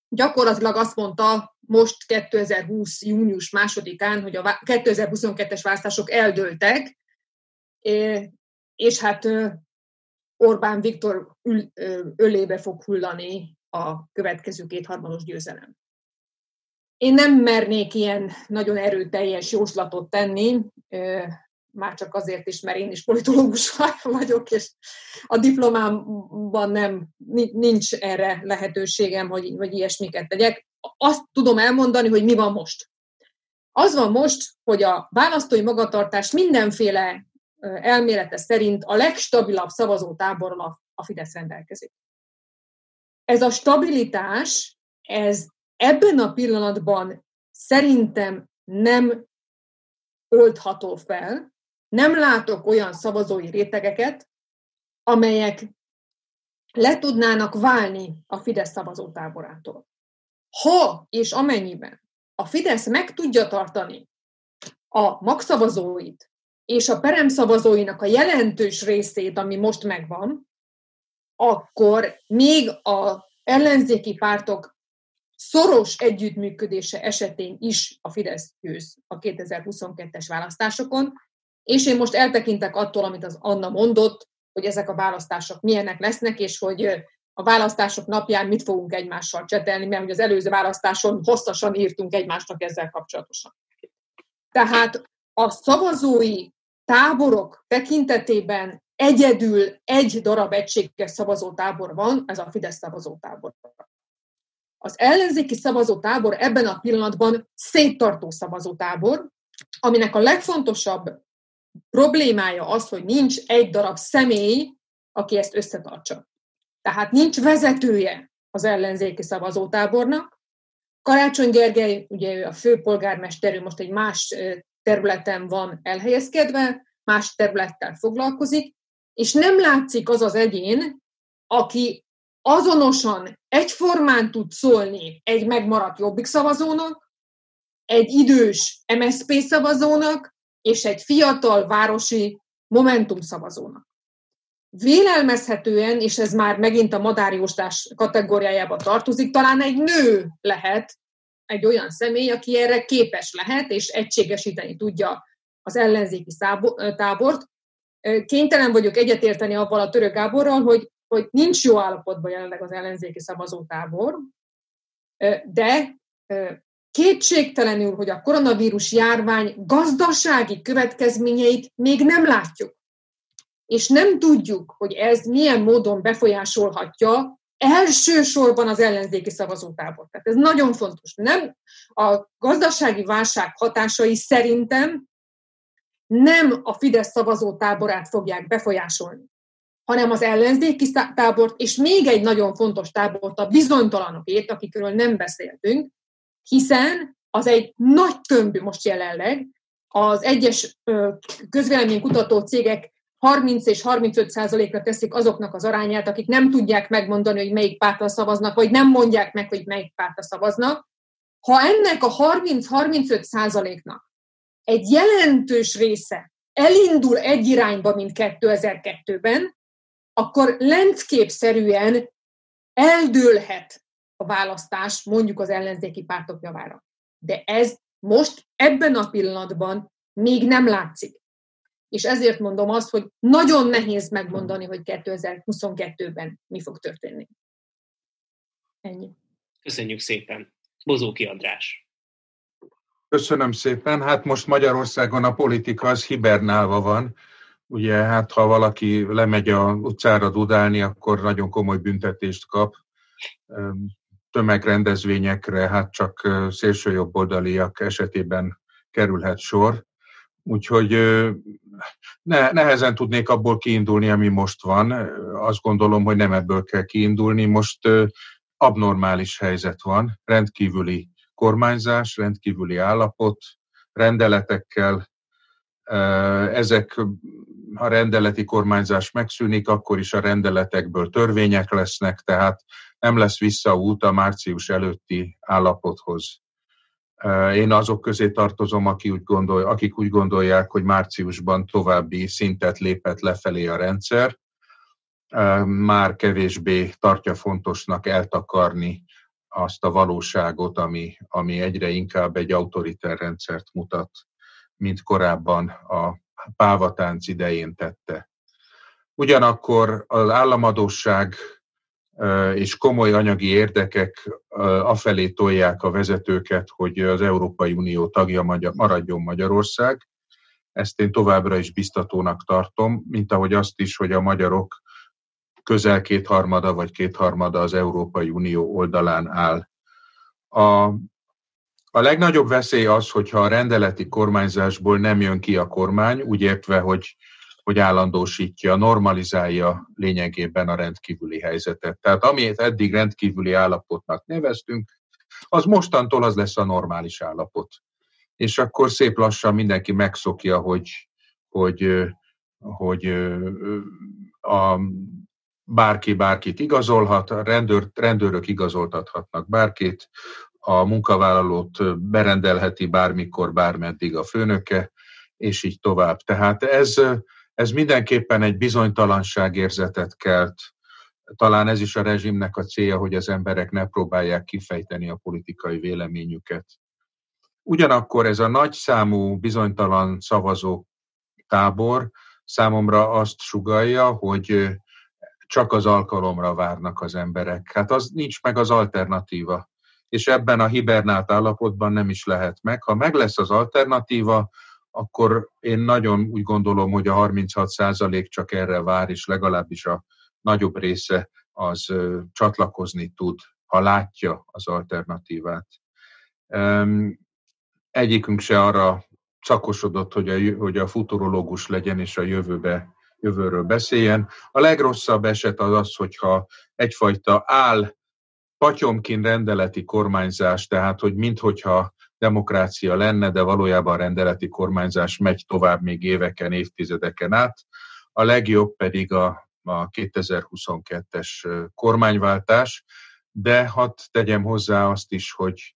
Gyakorlatilag azt mondta most 2020. június másodikán, hogy a 2022-es választások eldőltek, és hát Orbán Viktor ül, ölébe fog hullani a következő kétharmados győzelem. Én nem mernék ilyen nagyon erőteljes jóslatot tenni, már csak azért is, mert én is politológus vagyok, és a diplomámban nem, nincs erre lehetőségem, hogy, hogy ilyesmiket tegyek. Azt tudom elmondani, hogy mi van most. Az van most, hogy a választói magatartás mindenféle elmélete szerint a legstabilabb szavazótáborral a Fidesz rendelkezik. Ez a stabilitás, ez ebben a pillanatban szerintem nem oldható fel, nem látok olyan szavazói rétegeket, amelyek le tudnának válni a Fidesz szavazótáborától. Ha és amennyiben a Fidesz meg tudja tartani a magszavazóit és a peremszavazóinak a jelentős részét, ami most megvan, akkor még a ellenzéki pártok szoros együttműködése esetén is a Fidesz győz a 2022-es választásokon, és én most eltekintek attól, amit az Anna mondott, hogy ezek a választások milyenek lesznek, és hogy a választások napján mit fogunk egymással csetelni, mert hogy az előző választáson hosszasan írtunk egymásnak ezzel kapcsolatosan. Tehát a szavazói táborok tekintetében egyedül egy darab egységes szavazótábor van, ez a Fidesz szavazótábor. Az ellenzéki szavazótábor ebben a pillanatban széttartó szavazótábor, aminek a legfontosabb problémája az, hogy nincs egy darab személy, aki ezt összetartsa. Tehát nincs vezetője az ellenzéki szavazótábornak. Karácsony Gergely, ugye ő a főpolgármester, ő most egy más területen van elhelyezkedve, más területtel foglalkozik, és nem látszik az az egyén, aki azonosan, egyformán tud szólni egy megmaradt jobbik szavazónak, egy idős MSP szavazónak, és egy fiatal városi Momentum szavazónak. Vélelmezhetően, és ez már megint a madárjóstás kategóriájába tartozik, talán egy nő lehet egy olyan személy, aki erre képes lehet, és egységesíteni tudja az ellenzéki tábort. Kénytelen vagyok egyetérteni avval a török Gáborral, hogy, hogy nincs jó állapotban jelenleg az ellenzéki szavazótábor, de kétségtelenül, hogy a koronavírus járvány gazdasági következményeit még nem látjuk. És nem tudjuk, hogy ez milyen módon befolyásolhatja elsősorban az ellenzéki szavazótábor. Tehát ez nagyon fontos. Nem a gazdasági válság hatásai szerintem nem a Fidesz szavazótáborát fogják befolyásolni, hanem az ellenzéki tábort, és még egy nagyon fontos tábort, a bizonytalanokét, akikről nem beszéltünk, hiszen az egy nagy tömb most jelenleg, az egyes közvéleménykutató cégek 30 és 35 százalékra teszik azoknak az arányát, akik nem tudják megmondani, hogy melyik pártra szavaznak, vagy nem mondják meg, hogy melyik pártra szavaznak. Ha ennek a 30-35 százaléknak egy jelentős része elindul egy irányba, mint 2002-ben, akkor lencképszerűen eldőlhet a választás mondjuk az ellenzéki pártok javára. De ez most ebben a pillanatban még nem látszik. És ezért mondom azt, hogy nagyon nehéz megmondani, hogy 2022-ben mi fog történni. Ennyi. Köszönjük szépen. Bozóki András. Köszönöm szépen. Hát most Magyarországon a politika az hibernálva van. Ugye, hát ha valaki lemegy a utcára dudálni, akkor nagyon komoly büntetést kap tömegrendezvényekre hát csak szélsőjobboldaliak esetében kerülhet sor. Úgyhogy ne, nehezen tudnék abból kiindulni, ami most van. Azt gondolom, hogy nem ebből kell kiindulni. Most abnormális helyzet van, rendkívüli kormányzás, rendkívüli állapot, rendeletekkel. Ezek, ha rendeleti kormányzás megszűnik, akkor is a rendeletekből törvények lesznek, tehát nem lesz visszaút a március előtti állapothoz. Én azok közé tartozom, aki úgy gondol, akik úgy gondolják, hogy márciusban további szintet lépett lefelé a rendszer. Már kevésbé tartja fontosnak eltakarni azt a valóságot, ami, ami egyre inkább egy autoriter rendszert mutat, mint korábban a pávatánc idején tette. Ugyanakkor az államadóság és komoly anyagi érdekek afelé tolják a vezetőket, hogy az Európai Unió tagja maradjon Magyarország. Ezt én továbbra is biztatónak tartom, mint ahogy azt is, hogy a magyarok közel kétharmada vagy kétharmada az Európai Unió oldalán áll. A, a legnagyobb veszély az, hogyha a rendeleti kormányzásból nem jön ki a kormány, úgy értve, hogy hogy állandósítja, normalizálja lényegében a rendkívüli helyzetet. Tehát amit eddig rendkívüli állapotnak neveztünk, az mostantól az lesz a normális állapot. És akkor szép lassan mindenki megszokja, hogy, hogy, hogy a bárki bárkit igazolhat, a rendőr, rendőrök igazoltathatnak bárkit, a munkavállalót berendelheti bármikor, bármeddig a főnöke, és így tovább. Tehát ez, ez mindenképpen egy bizonytalanságérzetet kelt. Talán ez is a rezsimnek a célja, hogy az emberek ne próbálják kifejteni a politikai véleményüket. Ugyanakkor ez a nagy számú bizonytalan szavazó tábor számomra azt sugalja, hogy csak az alkalomra várnak az emberek. Hát az nincs meg az alternatíva. És ebben a hibernált állapotban nem is lehet meg. Ha meg lesz az alternatíva, akkor én nagyon úgy gondolom, hogy a 36 százalék csak erre vár, és legalábbis a nagyobb része az csatlakozni tud, ha látja az alternatívát. Egyikünk se arra szakosodott, hogy a, hogy a futurológus legyen és a jövőbe, jövőről beszéljen. A legrosszabb eset az az, hogyha egyfajta áll patyomkin rendeleti kormányzás, tehát hogy minthogyha demokrácia lenne, de valójában rendeleti kormányzás megy tovább még éveken, évtizedeken át. A legjobb pedig a, a 2022-es kormányváltás, de hadd tegyem hozzá azt is, hogy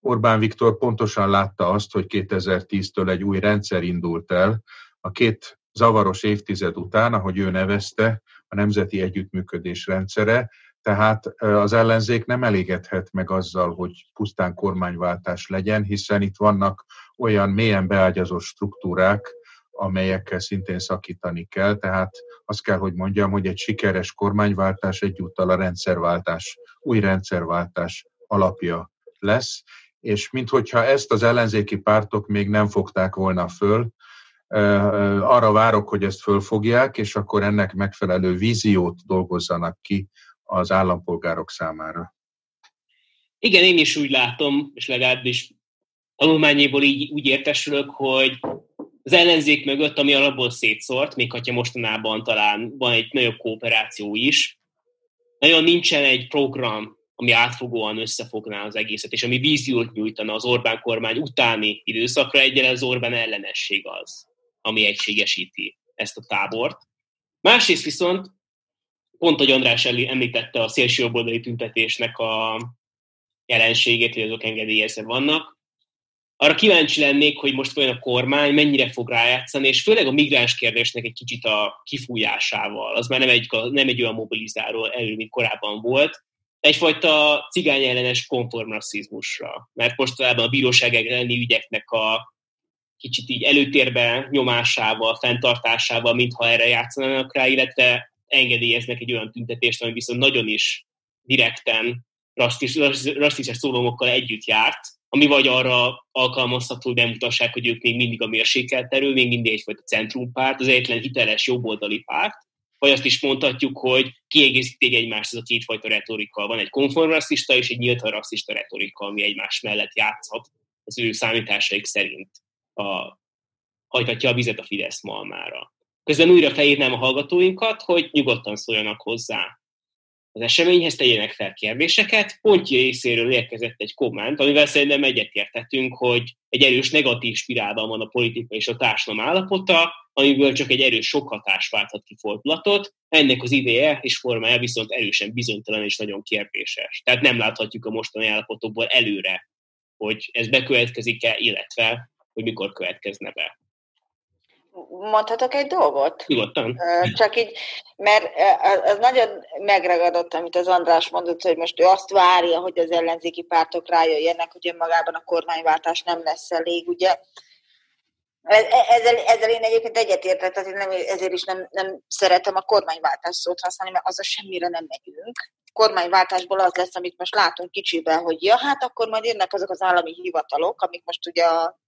Orbán Viktor pontosan látta azt, hogy 2010-től egy új rendszer indult el. A két zavaros évtized után, ahogy ő nevezte, a Nemzeti Együttműködés rendszere, tehát az ellenzék nem elégedhet meg azzal, hogy pusztán kormányváltás legyen, hiszen itt vannak olyan mélyen beágyazott struktúrák, amelyekkel szintén szakítani kell. Tehát azt kell, hogy mondjam, hogy egy sikeres kormányváltás egyúttal a rendszerváltás, új rendszerváltás alapja lesz, és minthogyha ezt az ellenzéki pártok még nem fogták volna föl, arra várok, hogy ezt fölfogják, és akkor ennek megfelelő víziót dolgozzanak ki az állampolgárok számára. Igen, én is úgy látom, és legalábbis tanulmányéból így úgy értesülök, hogy az ellenzék mögött, ami alapból szétszórt, még ha mostanában talán van egy nagyobb kooperáció is, nagyon nincsen egy program, ami átfogóan összefogná az egészet, és ami víziót nyújtana az Orbán kormány utáni időszakra, egyen az Orbán ellenesség az, ami egységesíti ezt a tábort. Másrészt viszont pont, hogy András említette a szélsőjobboldali tüntetésnek a jelenségét, hogy azok engedélyezve vannak. Arra kíváncsi lennék, hogy most olyan a kormány mennyire fog rájátszani, és főleg a migráns kérdésnek egy kicsit a kifújásával. Az már nem egy, nem egy olyan mobilizáló erő, mint korábban volt, egyfajta cigány ellenes konformrasszizmusra. Mert mostanában a bíróság elleni ügyeknek a kicsit így előtérbe nyomásával, fenntartásával, mintha erre játszanának rá, illetve engedélyeznek egy olyan tüntetést, ami viszont nagyon is direkten rasszis, szólomokkal együtt járt, ami vagy arra alkalmazható, hogy bemutassák, hogy ők még mindig a mérsékelt erő, még mindig egyfajta centrumpárt, az egyetlen hiteles jobboldali párt, vagy azt is mondhatjuk, hogy kiegészítik egymást ez a kétfajta retorika. Van egy konformrasszista és egy nyíltan rasszista retorika, ami egymás mellett játszhat az ő számításaik szerint a, hajtatja a vizet a Fidesz malmára. Közben újra felírnám a hallgatóinkat, hogy nyugodtan szóljanak hozzá az eseményhez, tegyenek fel kérdéseket. Pontja részéről érkezett egy komment, amivel szerintem egyetértettünk, hogy egy erős negatív spirálban van a politika és a társadalom állapota, amiből csak egy erős sok hatás válthat ki fordulatot. Ennek az ideje és formája viszont erősen bizonytalan és nagyon kérdéses. Tehát nem láthatjuk a mostani állapotokból előre, hogy ez bekövetkezik-e, illetve hogy mikor következne be. Mondhatok egy dolgot? Nyugodtan. Csak így, mert az nagyon megragadott, amit az András mondott, hogy most ő azt várja, hogy az ellenzéki pártok rájöjjenek, hogy önmagában a kormányváltás nem lesz elég, ugye. Ezzel, ezzel én egyébként egyetértek, tehát én nem, ezért is nem, nem szeretem a kormányváltás szót használni, mert az a semmire nem megyünk. Kormányváltásból az lesz, amit most látunk kicsiben, hogy ja, hát akkor majd jönnek azok az állami hivatalok, amik most ugye a,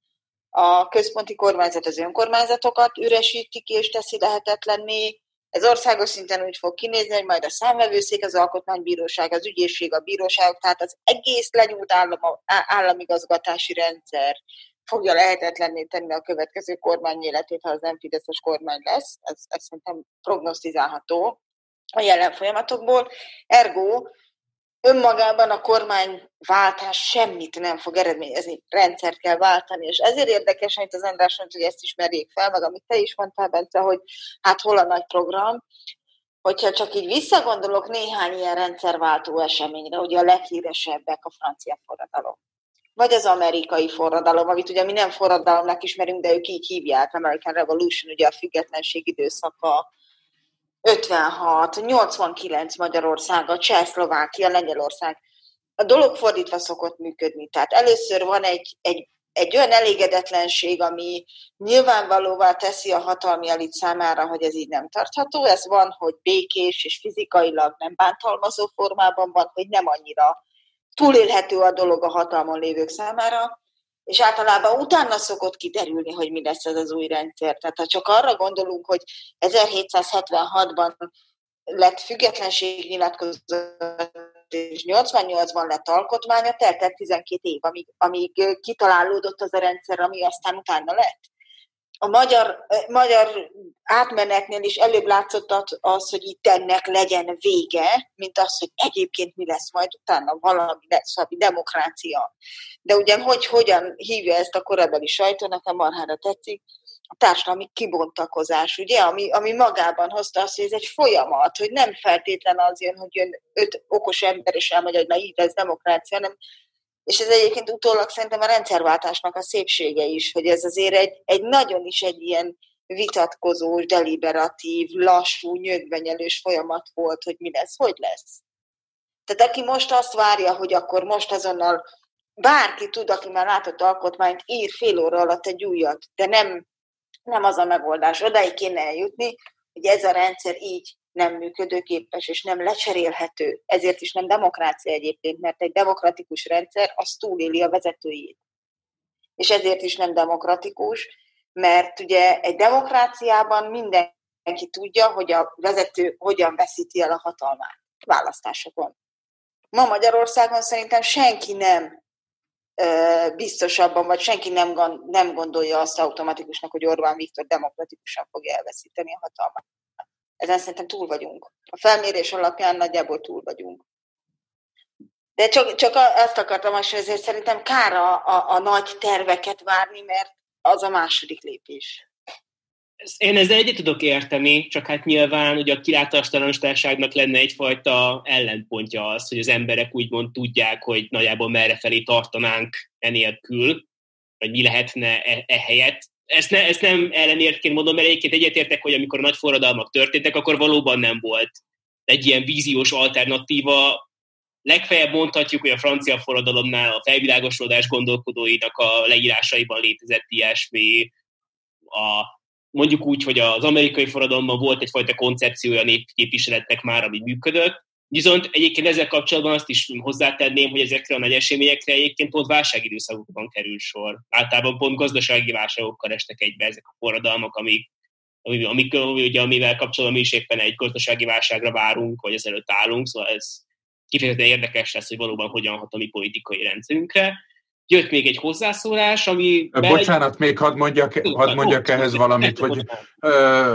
a központi kormányzat az önkormányzatokat üresítik és teszi lehetetlenné. Ez országos szinten úgy fog kinézni, hogy majd a számvevőszék, az alkotmánybíróság, az ügyészség, a bíróságok, tehát az egész lenyúlt állam, államigazgatási rendszer fogja lehetetlenné tenni a következő kormány életét, ha az nem Fideszes kormány lesz. Ez, ez szerintem prognosztizálható a jelen folyamatokból. Ergo önmagában a kormányváltás semmit nem fog eredményezni, rendszert kell váltani, és ezért érdekes, amit az András mondta, hogy ezt ismerjék fel, meg amit te is mondtál, Bence, hogy hát hol a nagy program, hogyha csak így visszagondolok néhány ilyen rendszerváltó eseményre, ugye a leghíresebbek a francia forradalom vagy az amerikai forradalom, amit ugye mi nem forradalomnak ismerünk, de ők így hívják, American Revolution, ugye a függetlenség időszaka, 56, 89 Magyarország, Csehszlovákia, Lengyelország. A dolog fordítva szokott működni. Tehát először van egy, egy, egy olyan elégedetlenség, ami nyilvánvalóvá teszi a hatalmi elit számára, hogy ez így nem tartható. Ez van, hogy békés és fizikailag nem bántalmazó formában van, hogy nem annyira túlélhető a dolog a hatalmon lévők számára, és általában utána szokott kiderülni, hogy mi lesz ez az új rendszer. Tehát ha csak arra gondolunk, hogy 1776-ban lett függetlenségnyilatkozat, és 88-ban lett alkotmánya, teltett 12 év, amíg, amíg kitalálódott az a rendszer, ami aztán utána lett a magyar, magyar átmenetnél is előbb látszott az, hogy itt ennek legyen vége, mint az, hogy egyébként mi lesz majd utána, valami lesz, valami demokrácia. De ugye, hogy hogyan hívja ezt a korabeli sajtó, nekem marhára tetszik, a társadalmi kibontakozás, ugye, ami, ami magában hozta azt, hogy ez egy folyamat, hogy nem feltétlen az jön, hogy jön öt okos ember, és elmondja, hogy na így ez demokrácia, hanem és ez egyébként utólag szerintem a rendszerváltásnak a szépsége is, hogy ez azért egy, egy nagyon is egy ilyen vitatkozós, deliberatív, lassú, nyögvenyelős folyamat volt, hogy mi lesz, hogy lesz. Tehát aki most azt várja, hogy akkor most azonnal bárki tud, aki már látott alkotmányt, ír fél óra alatt egy újat, de nem, nem az a megoldás. Odáig kéne eljutni, hogy ez a rendszer így nem működőképes és nem lecserélhető. Ezért is nem demokrácia egyébként, mert egy demokratikus rendszer az túléli a vezetőjét. És ezért is nem demokratikus, mert ugye egy demokráciában mindenki tudja, hogy a vezető hogyan veszíti el a hatalmát választásokon. Ma Magyarországon szerintem senki nem biztosabban, vagy senki nem, nem gondolja azt automatikusnak, hogy Orbán Viktor demokratikusan fogja elveszíteni a hatalmat. Ezen szerintem túl vagyunk. A felmérés alapján nagyjából túl vagyunk. De csak, csak azt akartam hogy ezért szerintem kár a, a, a nagy terveket várni, mert az a második lépés. Én ezzel egyet tudok érteni, csak hát nyilván ugye a kilátástalanságnak lenne egyfajta ellenpontja az, hogy az emberek úgymond tudják, hogy nagyjából merre felé tartanánk enélkül, vagy mi lehetne e, e ezt, ne, ezt nem ellenértként mondom, mert egyébként egyetértek, hogy amikor nagy forradalmak történtek, akkor valóban nem volt egy ilyen víziós alternatíva. Legfeljebb mondhatjuk, hogy a francia forradalomnál a felvilágosodás gondolkodóinak a leírásaiban létezett ilyesmi, a, mondjuk úgy, hogy az amerikai forradalomban volt egyfajta koncepciója a népképviseletnek már, ami működött, Viszont egyébként ezzel kapcsolatban azt is hozzátenném, hogy ezekre a nagy eseményekre egyébként pont válságidőszakokban kerül sor. Általában pont gazdasági válságokkal estek egybe ezek a forradalmak, amik, amik, amik ugye, amivel kapcsolatban mi is éppen egy gazdasági válságra várunk, vagy ezelőtt állunk, szóval ez kifejezetten érdekes lesz, hogy valóban hogyan hat a mi politikai rendszerünkre jött még egy hozzászólás, ami... Bocsánat, egy... még hadd mondjak, hadd mondjak ehhez valamit, hogy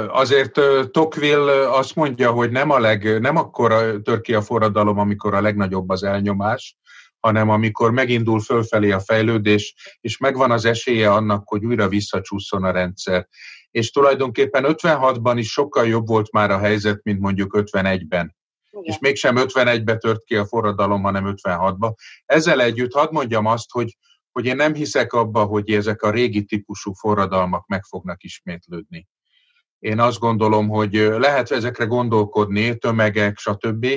azért Tocqueville azt mondja, hogy nem, a leg, nem akkor tör ki a forradalom, amikor a legnagyobb az elnyomás, hanem amikor megindul fölfelé a fejlődés, és megvan az esélye annak, hogy újra visszacsúszson a rendszer. És tulajdonképpen 56-ban is sokkal jobb volt már a helyzet, mint mondjuk 51-ben. És mégsem 51-be tört ki a forradalom, hanem 56-ba. Ezzel együtt hadd mondjam azt, hogy, hogy én nem hiszek abba, hogy ezek a régi típusú forradalmak meg fognak ismétlődni. Én azt gondolom, hogy lehet ezekre gondolkodni, tömegek, stb.,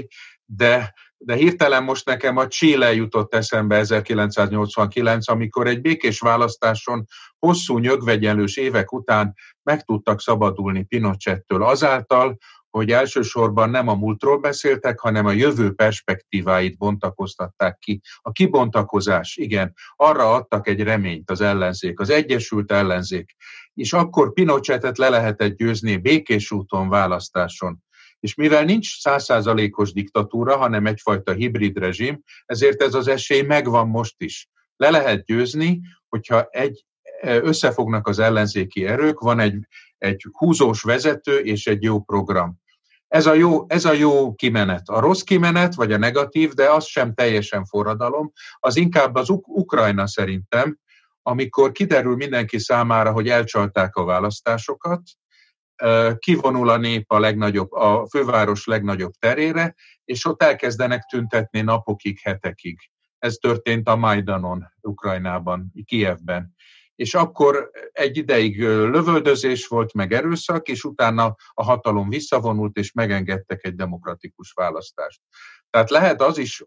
de de hirtelen most nekem a Chile jutott eszembe 1989, amikor egy békés választáson hosszú nyögvegyenlős évek után meg tudtak szabadulni Pinochettől azáltal, hogy elsősorban nem a múltról beszéltek, hanem a jövő perspektíváit bontakoztatták ki. A kibontakozás, igen, arra adtak egy reményt az ellenzék, az Egyesült Ellenzék, és akkor Pinochetet le lehetett győzni békés úton választáson. És mivel nincs százszázalékos diktatúra, hanem egyfajta hibrid rezsim, ezért ez az esély megvan most is. Le lehet győzni, hogyha egy, összefognak az ellenzéki erők, van egy, egy húzós vezető és egy jó program. Ez a, jó, ez a jó kimenet. A rossz kimenet, vagy a negatív, de az sem teljesen forradalom, az inkább az Uk- Ukrajna szerintem, amikor kiderül mindenki számára, hogy elcsalták a választásokat, kivonul a nép a legnagyobb, a főváros legnagyobb terére, és ott elkezdenek tüntetni napokig, hetekig. Ez történt a Majdanon, Ukrajnában, Kievben. És akkor egy ideig lövöldözés volt, meg erőszak, és utána a hatalom visszavonult, és megengedtek egy demokratikus választást. Tehát lehet az is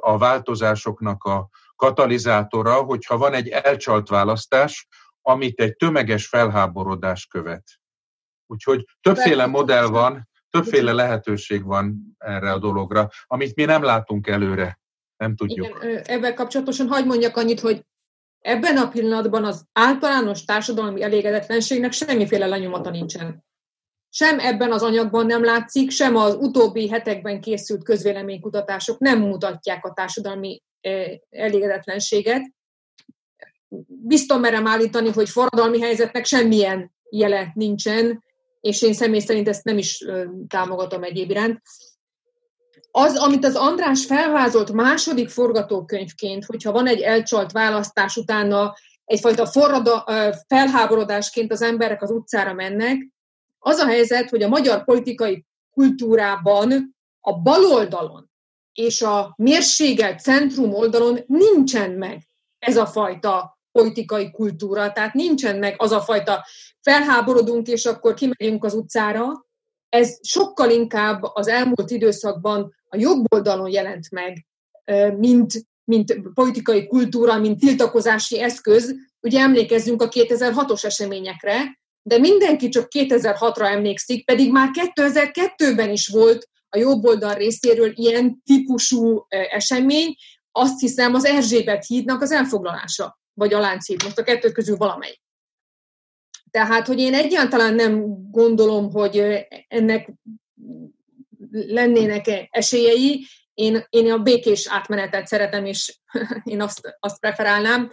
a változásoknak a katalizátora, hogyha van egy elcsalt választás, amit egy tömeges felháborodás követ. Úgyhogy többféle modell van, többféle lehetőség van erre a dologra, amit mi nem látunk előre, nem tudjuk. Igen, ebben kapcsolatosan hagyd mondjak annyit, hogy ebben a pillanatban az általános társadalmi elégedetlenségnek semmiféle lenyomata nincsen. Sem ebben az anyagban nem látszik, sem az utóbbi hetekben készült közvéleménykutatások nem mutatják a társadalmi elégedetlenséget. Biztos merem állítani, hogy forradalmi helyzetnek semmilyen jele nincsen, és én személy szerint ezt nem is támogatom egyéb iránt. Az, amit az András felvázolt második forgatókönyvként, hogyha van egy elcsalt választás, utána egyfajta forrada, felháborodásként az emberek az utcára mennek, az a helyzet, hogy a magyar politikai kultúrában a baloldalon és a mérségelt centrum oldalon nincsen meg ez a fajta politikai kultúra, tehát nincsen meg az a fajta felháborodunk, és akkor kimegyünk az utcára. Ez sokkal inkább az elmúlt időszakban a jobb oldalon jelent meg, mint, mint politikai kultúra, mint tiltakozási eszköz. Ugye emlékezzünk a 2006-os eseményekre, de mindenki csak 2006-ra emlékszik, pedig már 2002-ben is volt a jobb oldal részéről ilyen típusú esemény, azt hiszem az Erzsébet hídnak az elfoglalása, vagy a Lánchíd, most a kettő közül valamelyik. Tehát, hogy én egyáltalán nem gondolom, hogy ennek lennének esélyei, én, én a békés átmenetet szeretem, és én azt, azt preferálnám.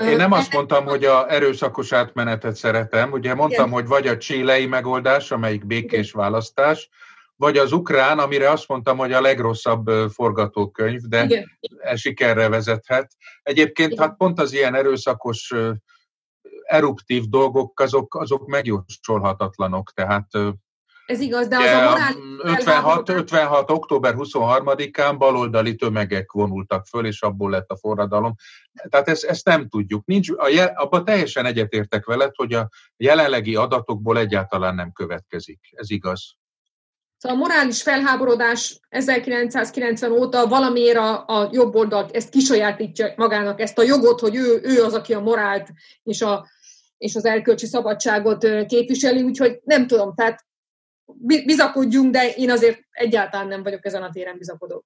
Én nem azt mondtam, hogy a erőszakos átmenetet szeretem. Ugye mondtam, Igen. hogy vagy a csílei megoldás, amelyik békés Igen. választás, vagy az ukrán, amire azt mondtam, hogy a legrosszabb forgatókönyv, de Igen. ez sikerre vezethet. Egyébként Igen. hát pont az ilyen erőszakos eruptív dolgok, azok, azok megjósolhatatlanok, tehát ez igaz, de az a morális... 56, 56. október 23-án baloldali tömegek vonultak föl, és abból lett a forradalom. Tehát ezt, ezt nem tudjuk. Nincs, a jel, abban teljesen egyetértek veled, hogy a jelenlegi adatokból egyáltalán nem következik. Ez igaz. Szóval a morális felháborodás 1990 óta valamiért a, a jobb oldalt ezt kisajátítja magának, ezt a jogot, hogy ő, ő az, aki a morált és, a, és az erkölcsi szabadságot képviseli, úgyhogy nem tudom, tehát bizakodjunk, de én azért egyáltalán nem vagyok ezen a téren bizakodó.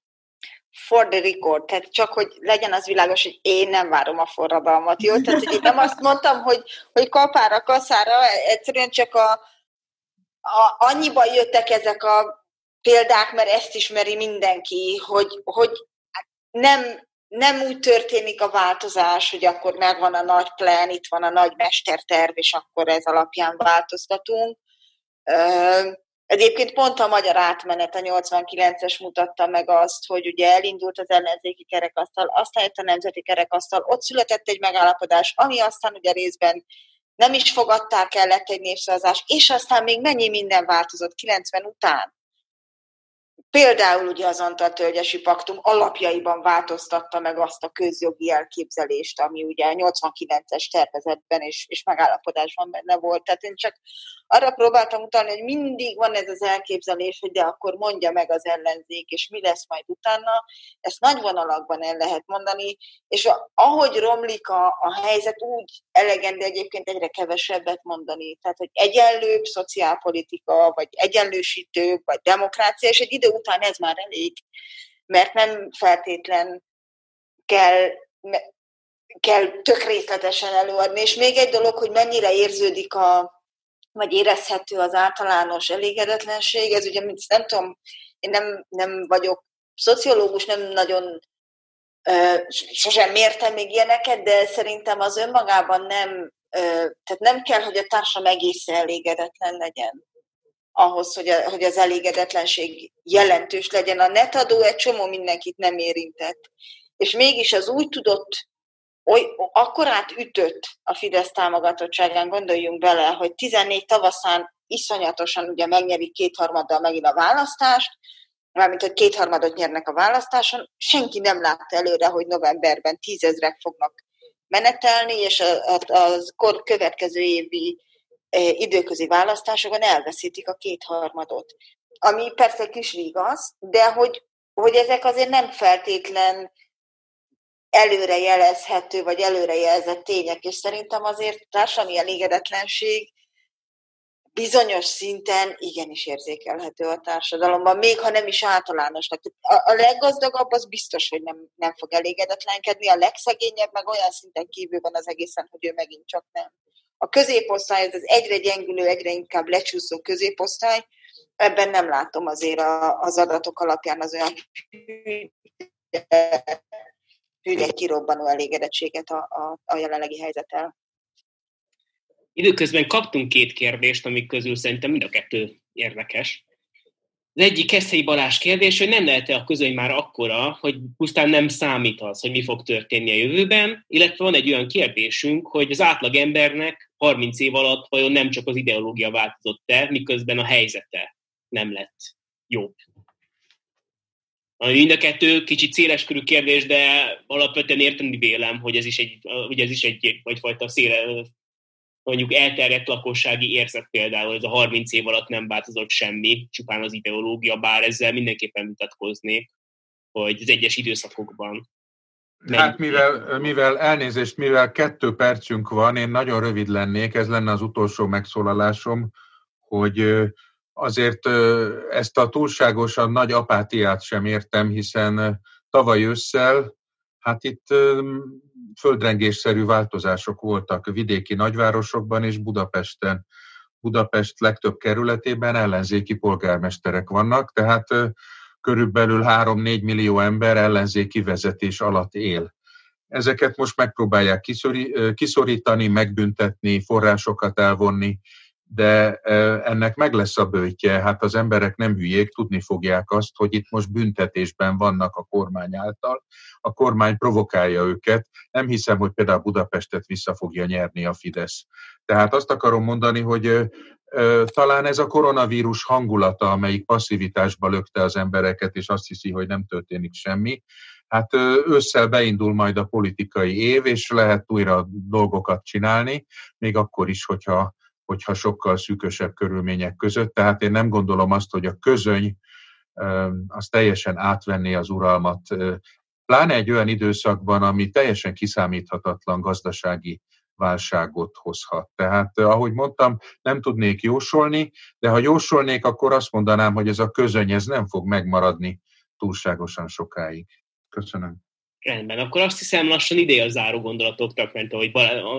For the record, tehát csak, hogy legyen az világos, hogy én nem várom a forradalmat, jó? Tehát, hogy én nem azt mondtam, hogy, hogy kapára, kaszára, egyszerűen csak a, a, annyiban jöttek ezek a példák, mert ezt ismeri mindenki, hogy, hogy nem, nem úgy történik a változás, hogy akkor megvan a nagy plan, itt van a nagy mesterterv, és akkor ez alapján változtatunk. Egyébként pont a magyar átmenet, a 89-es mutatta meg azt, hogy ugye elindult az ellenzéki kerekasztal, aztán jött a nemzeti kerekasztal, ott született egy megállapodás, ami aztán ugye részben nem is fogadták el, lett egy népszavazás, és aztán még mennyi minden változott 90 után. Például ugye az Antal-Tölgyesi Paktum alapjaiban változtatta meg azt a közjogi elképzelést, ami ugye 89-es tervezetben és, és megállapodásban benne volt. Tehát én csak arra próbáltam utalni, hogy mindig van ez az elképzelés, hogy de akkor mondja meg az ellenzék, és mi lesz majd utána. Ezt nagy vonalakban el lehet mondani, és ahogy romlik a, a helyzet, úgy elegendő egyébként egyre kevesebbet mondani. Tehát, hogy egyenlőbb szociálpolitika, vagy egyenlősítőbb, vagy demokrácia, és egy idő után ez már elég, mert nem feltétlen kell, kell tök részletesen előadni. És még egy dolog, hogy mennyire érződik a, vagy érezhető az általános elégedetlenség, ez ugye, nem tudom, én nem, nem vagyok szociológus, nem nagyon sosem mértem még ilyeneket, de szerintem az önmagában nem, tehát nem kell, hogy a társam egészen elégedetlen legyen ahhoz, hogy, a, hogy az elégedetlenség jelentős legyen. A netadó egy csomó mindenkit nem érintett. És mégis az úgy tudott, oly, akkorát ütött a Fidesz támogatottságán, gondoljunk bele, hogy 14 tavaszán iszonyatosan ugye megnyerik kétharmaddal megint a választást, mármint, hogy kétharmadot nyernek a választáson, senki nem látta előre, hogy novemberben tízezrek fognak menetelni, és az következő évi időközi választásokon elveszítik a kétharmadot. Ami persze kis vigaz, de hogy, hogy ezek azért nem feltétlen előrejelezhető, vagy előrejelzett tények, és szerintem azért társadalmi elégedetlenség bizonyos szinten igenis érzékelhető a társadalomban, még ha nem is általánosnak. A, a leggazdagabb az biztos, hogy nem, nem fog elégedetlenkedni, a legszegényebb meg olyan szinten kívül van az egészen, hogy ő megint csak nem. A középosztály, ez az egyre gyengülő, egyre inkább lecsúszó középosztály, ebben nem látom azért a, az adatok alapján az olyan hűde kirobbanó elégedettséget a, a, a jelenlegi helyzettel. Időközben kaptunk két kérdést, amik közül szerintem mind a kettő érdekes. Az egyik Keszei Balázs kérdés, hogy nem lehet-e a közöny már akkora, hogy pusztán nem számít az, hogy mi fog történni a jövőben, illetve van egy olyan kérdésünk, hogy az átlag embernek 30 év alatt vajon nem csak az ideológia változott-e, miközben a helyzete nem lett jobb. Mind a kettő kicsit széleskörű kérdés, de alapvetően érteni vélem, hogy ez is egy, hogy ez is egy vagyfajta széle, mondjuk elterjedt lakossági érzet például, ez a 30 év alatt nem változott semmi, csupán az ideológia, bár ezzel mindenképpen vitatkoznék, hogy az egyes időszakokban. Hát mivel, mivel elnézést, mivel kettő percünk van, én nagyon rövid lennék, ez lenne az utolsó megszólalásom, hogy azért ezt a túlságosan nagy apátiát sem értem, hiszen tavaly ősszel, hát itt földrengésszerű változások voltak vidéki nagyvárosokban és Budapesten. Budapest legtöbb kerületében ellenzéki polgármesterek vannak, tehát körülbelül 3-4 millió ember ellenzéki vezetés alatt él. Ezeket most megpróbálják kiszorítani, megbüntetni, forrásokat elvonni, de ennek meg lesz a bőtje. Hát az emberek nem hülyék, tudni fogják azt, hogy itt most büntetésben vannak a kormány által. A kormány provokálja őket. Nem hiszem, hogy például Budapestet vissza fogja nyerni a Fidesz. Tehát azt akarom mondani, hogy talán ez a koronavírus hangulata, amelyik passzivitásba lökte az embereket, és azt hiszi, hogy nem történik semmi. Hát ősszel beindul majd a politikai év, és lehet újra dolgokat csinálni, még akkor is, hogyha hogyha sokkal szűkösebb körülmények között. Tehát én nem gondolom azt, hogy a közöny az teljesen átvenné az uralmat, pláne egy olyan időszakban, ami teljesen kiszámíthatatlan gazdasági válságot hozhat. Tehát, ahogy mondtam, nem tudnék jósolni, de ha jósolnék, akkor azt mondanám, hogy ez a közöny ez nem fog megmaradni túlságosan sokáig. Köszönöm. Rendben, akkor azt hiszem lassan ideje a záró gondolatoknak, mert ahogy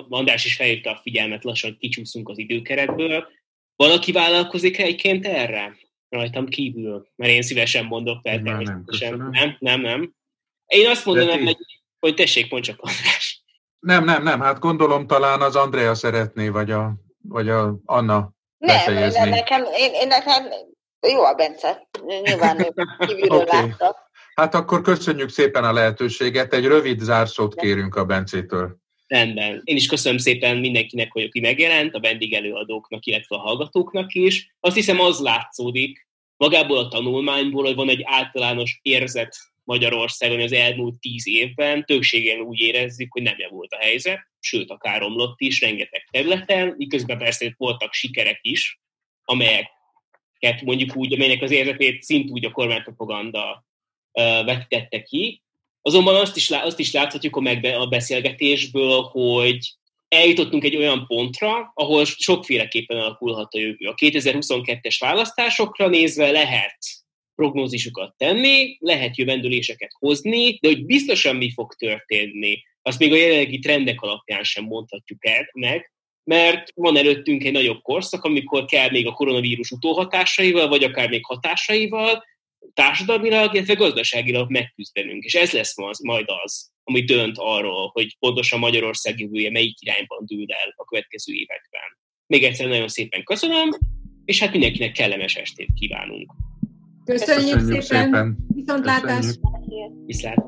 András is felhívta a figyelmet, lassan kicsúszunk az időkeretből. Valaki vállalkozik egyébként erre? Rajtam kívül, mert én szívesen mondok fel. Nem, nem, nem, nem, nem. Én azt mondanám, hogy, hogy tessék, mondj csak András. Nem, nem, nem, hát gondolom talán az Andrea szeretné, vagy a, vagy a Anna nem, nem, nekem, én, én nekem jó a Bence. Nyilván kívülről okay. látta. Hát akkor köszönjük szépen a lehetőséget, egy rövid zárszót kérünk a Bencétől. Rendben. Én is köszönöm szépen mindenkinek, hogy aki megjelent, a vendégelőadóknak, illetve a hallgatóknak is. Azt hiszem, az látszódik, magából a tanulmányból, hogy van egy általános érzet Magyarországon az elmúlt tíz évben, többségen úgy érezzük, hogy nem javult a helyzet, sőt, akár romlott is rengeteg területen, miközben persze voltak sikerek is, amelyeket mondjuk úgy, amelynek az érzetét szintúgy a kormánypropaganda vetítette ki. Azonban azt is, azt is láthatjuk a, megbe, a beszélgetésből, hogy eljutottunk egy olyan pontra, ahol sokféleképpen alakulhat a jövő. A 2022-es választásokra nézve lehet prognózisokat tenni, lehet jövendőléseket hozni, de hogy biztosan mi fog történni, azt még a jelenlegi trendek alapján sem mondhatjuk el meg, mert van előttünk egy nagyobb korszak, amikor kell még a koronavírus utóhatásaival, vagy akár még hatásaival társadalmilag, illetve gazdaságilag megküzdenünk. És ez lesz majd az, ami dönt arról, hogy pontosan Magyarország jövője melyik irányban dől el a következő években. Még egyszer nagyon szépen köszönöm, és hát mindenkinek kellemes estét kívánunk. Köszönjük, Köszönjük szépen! szépen. Viszontlátás! Viszlát!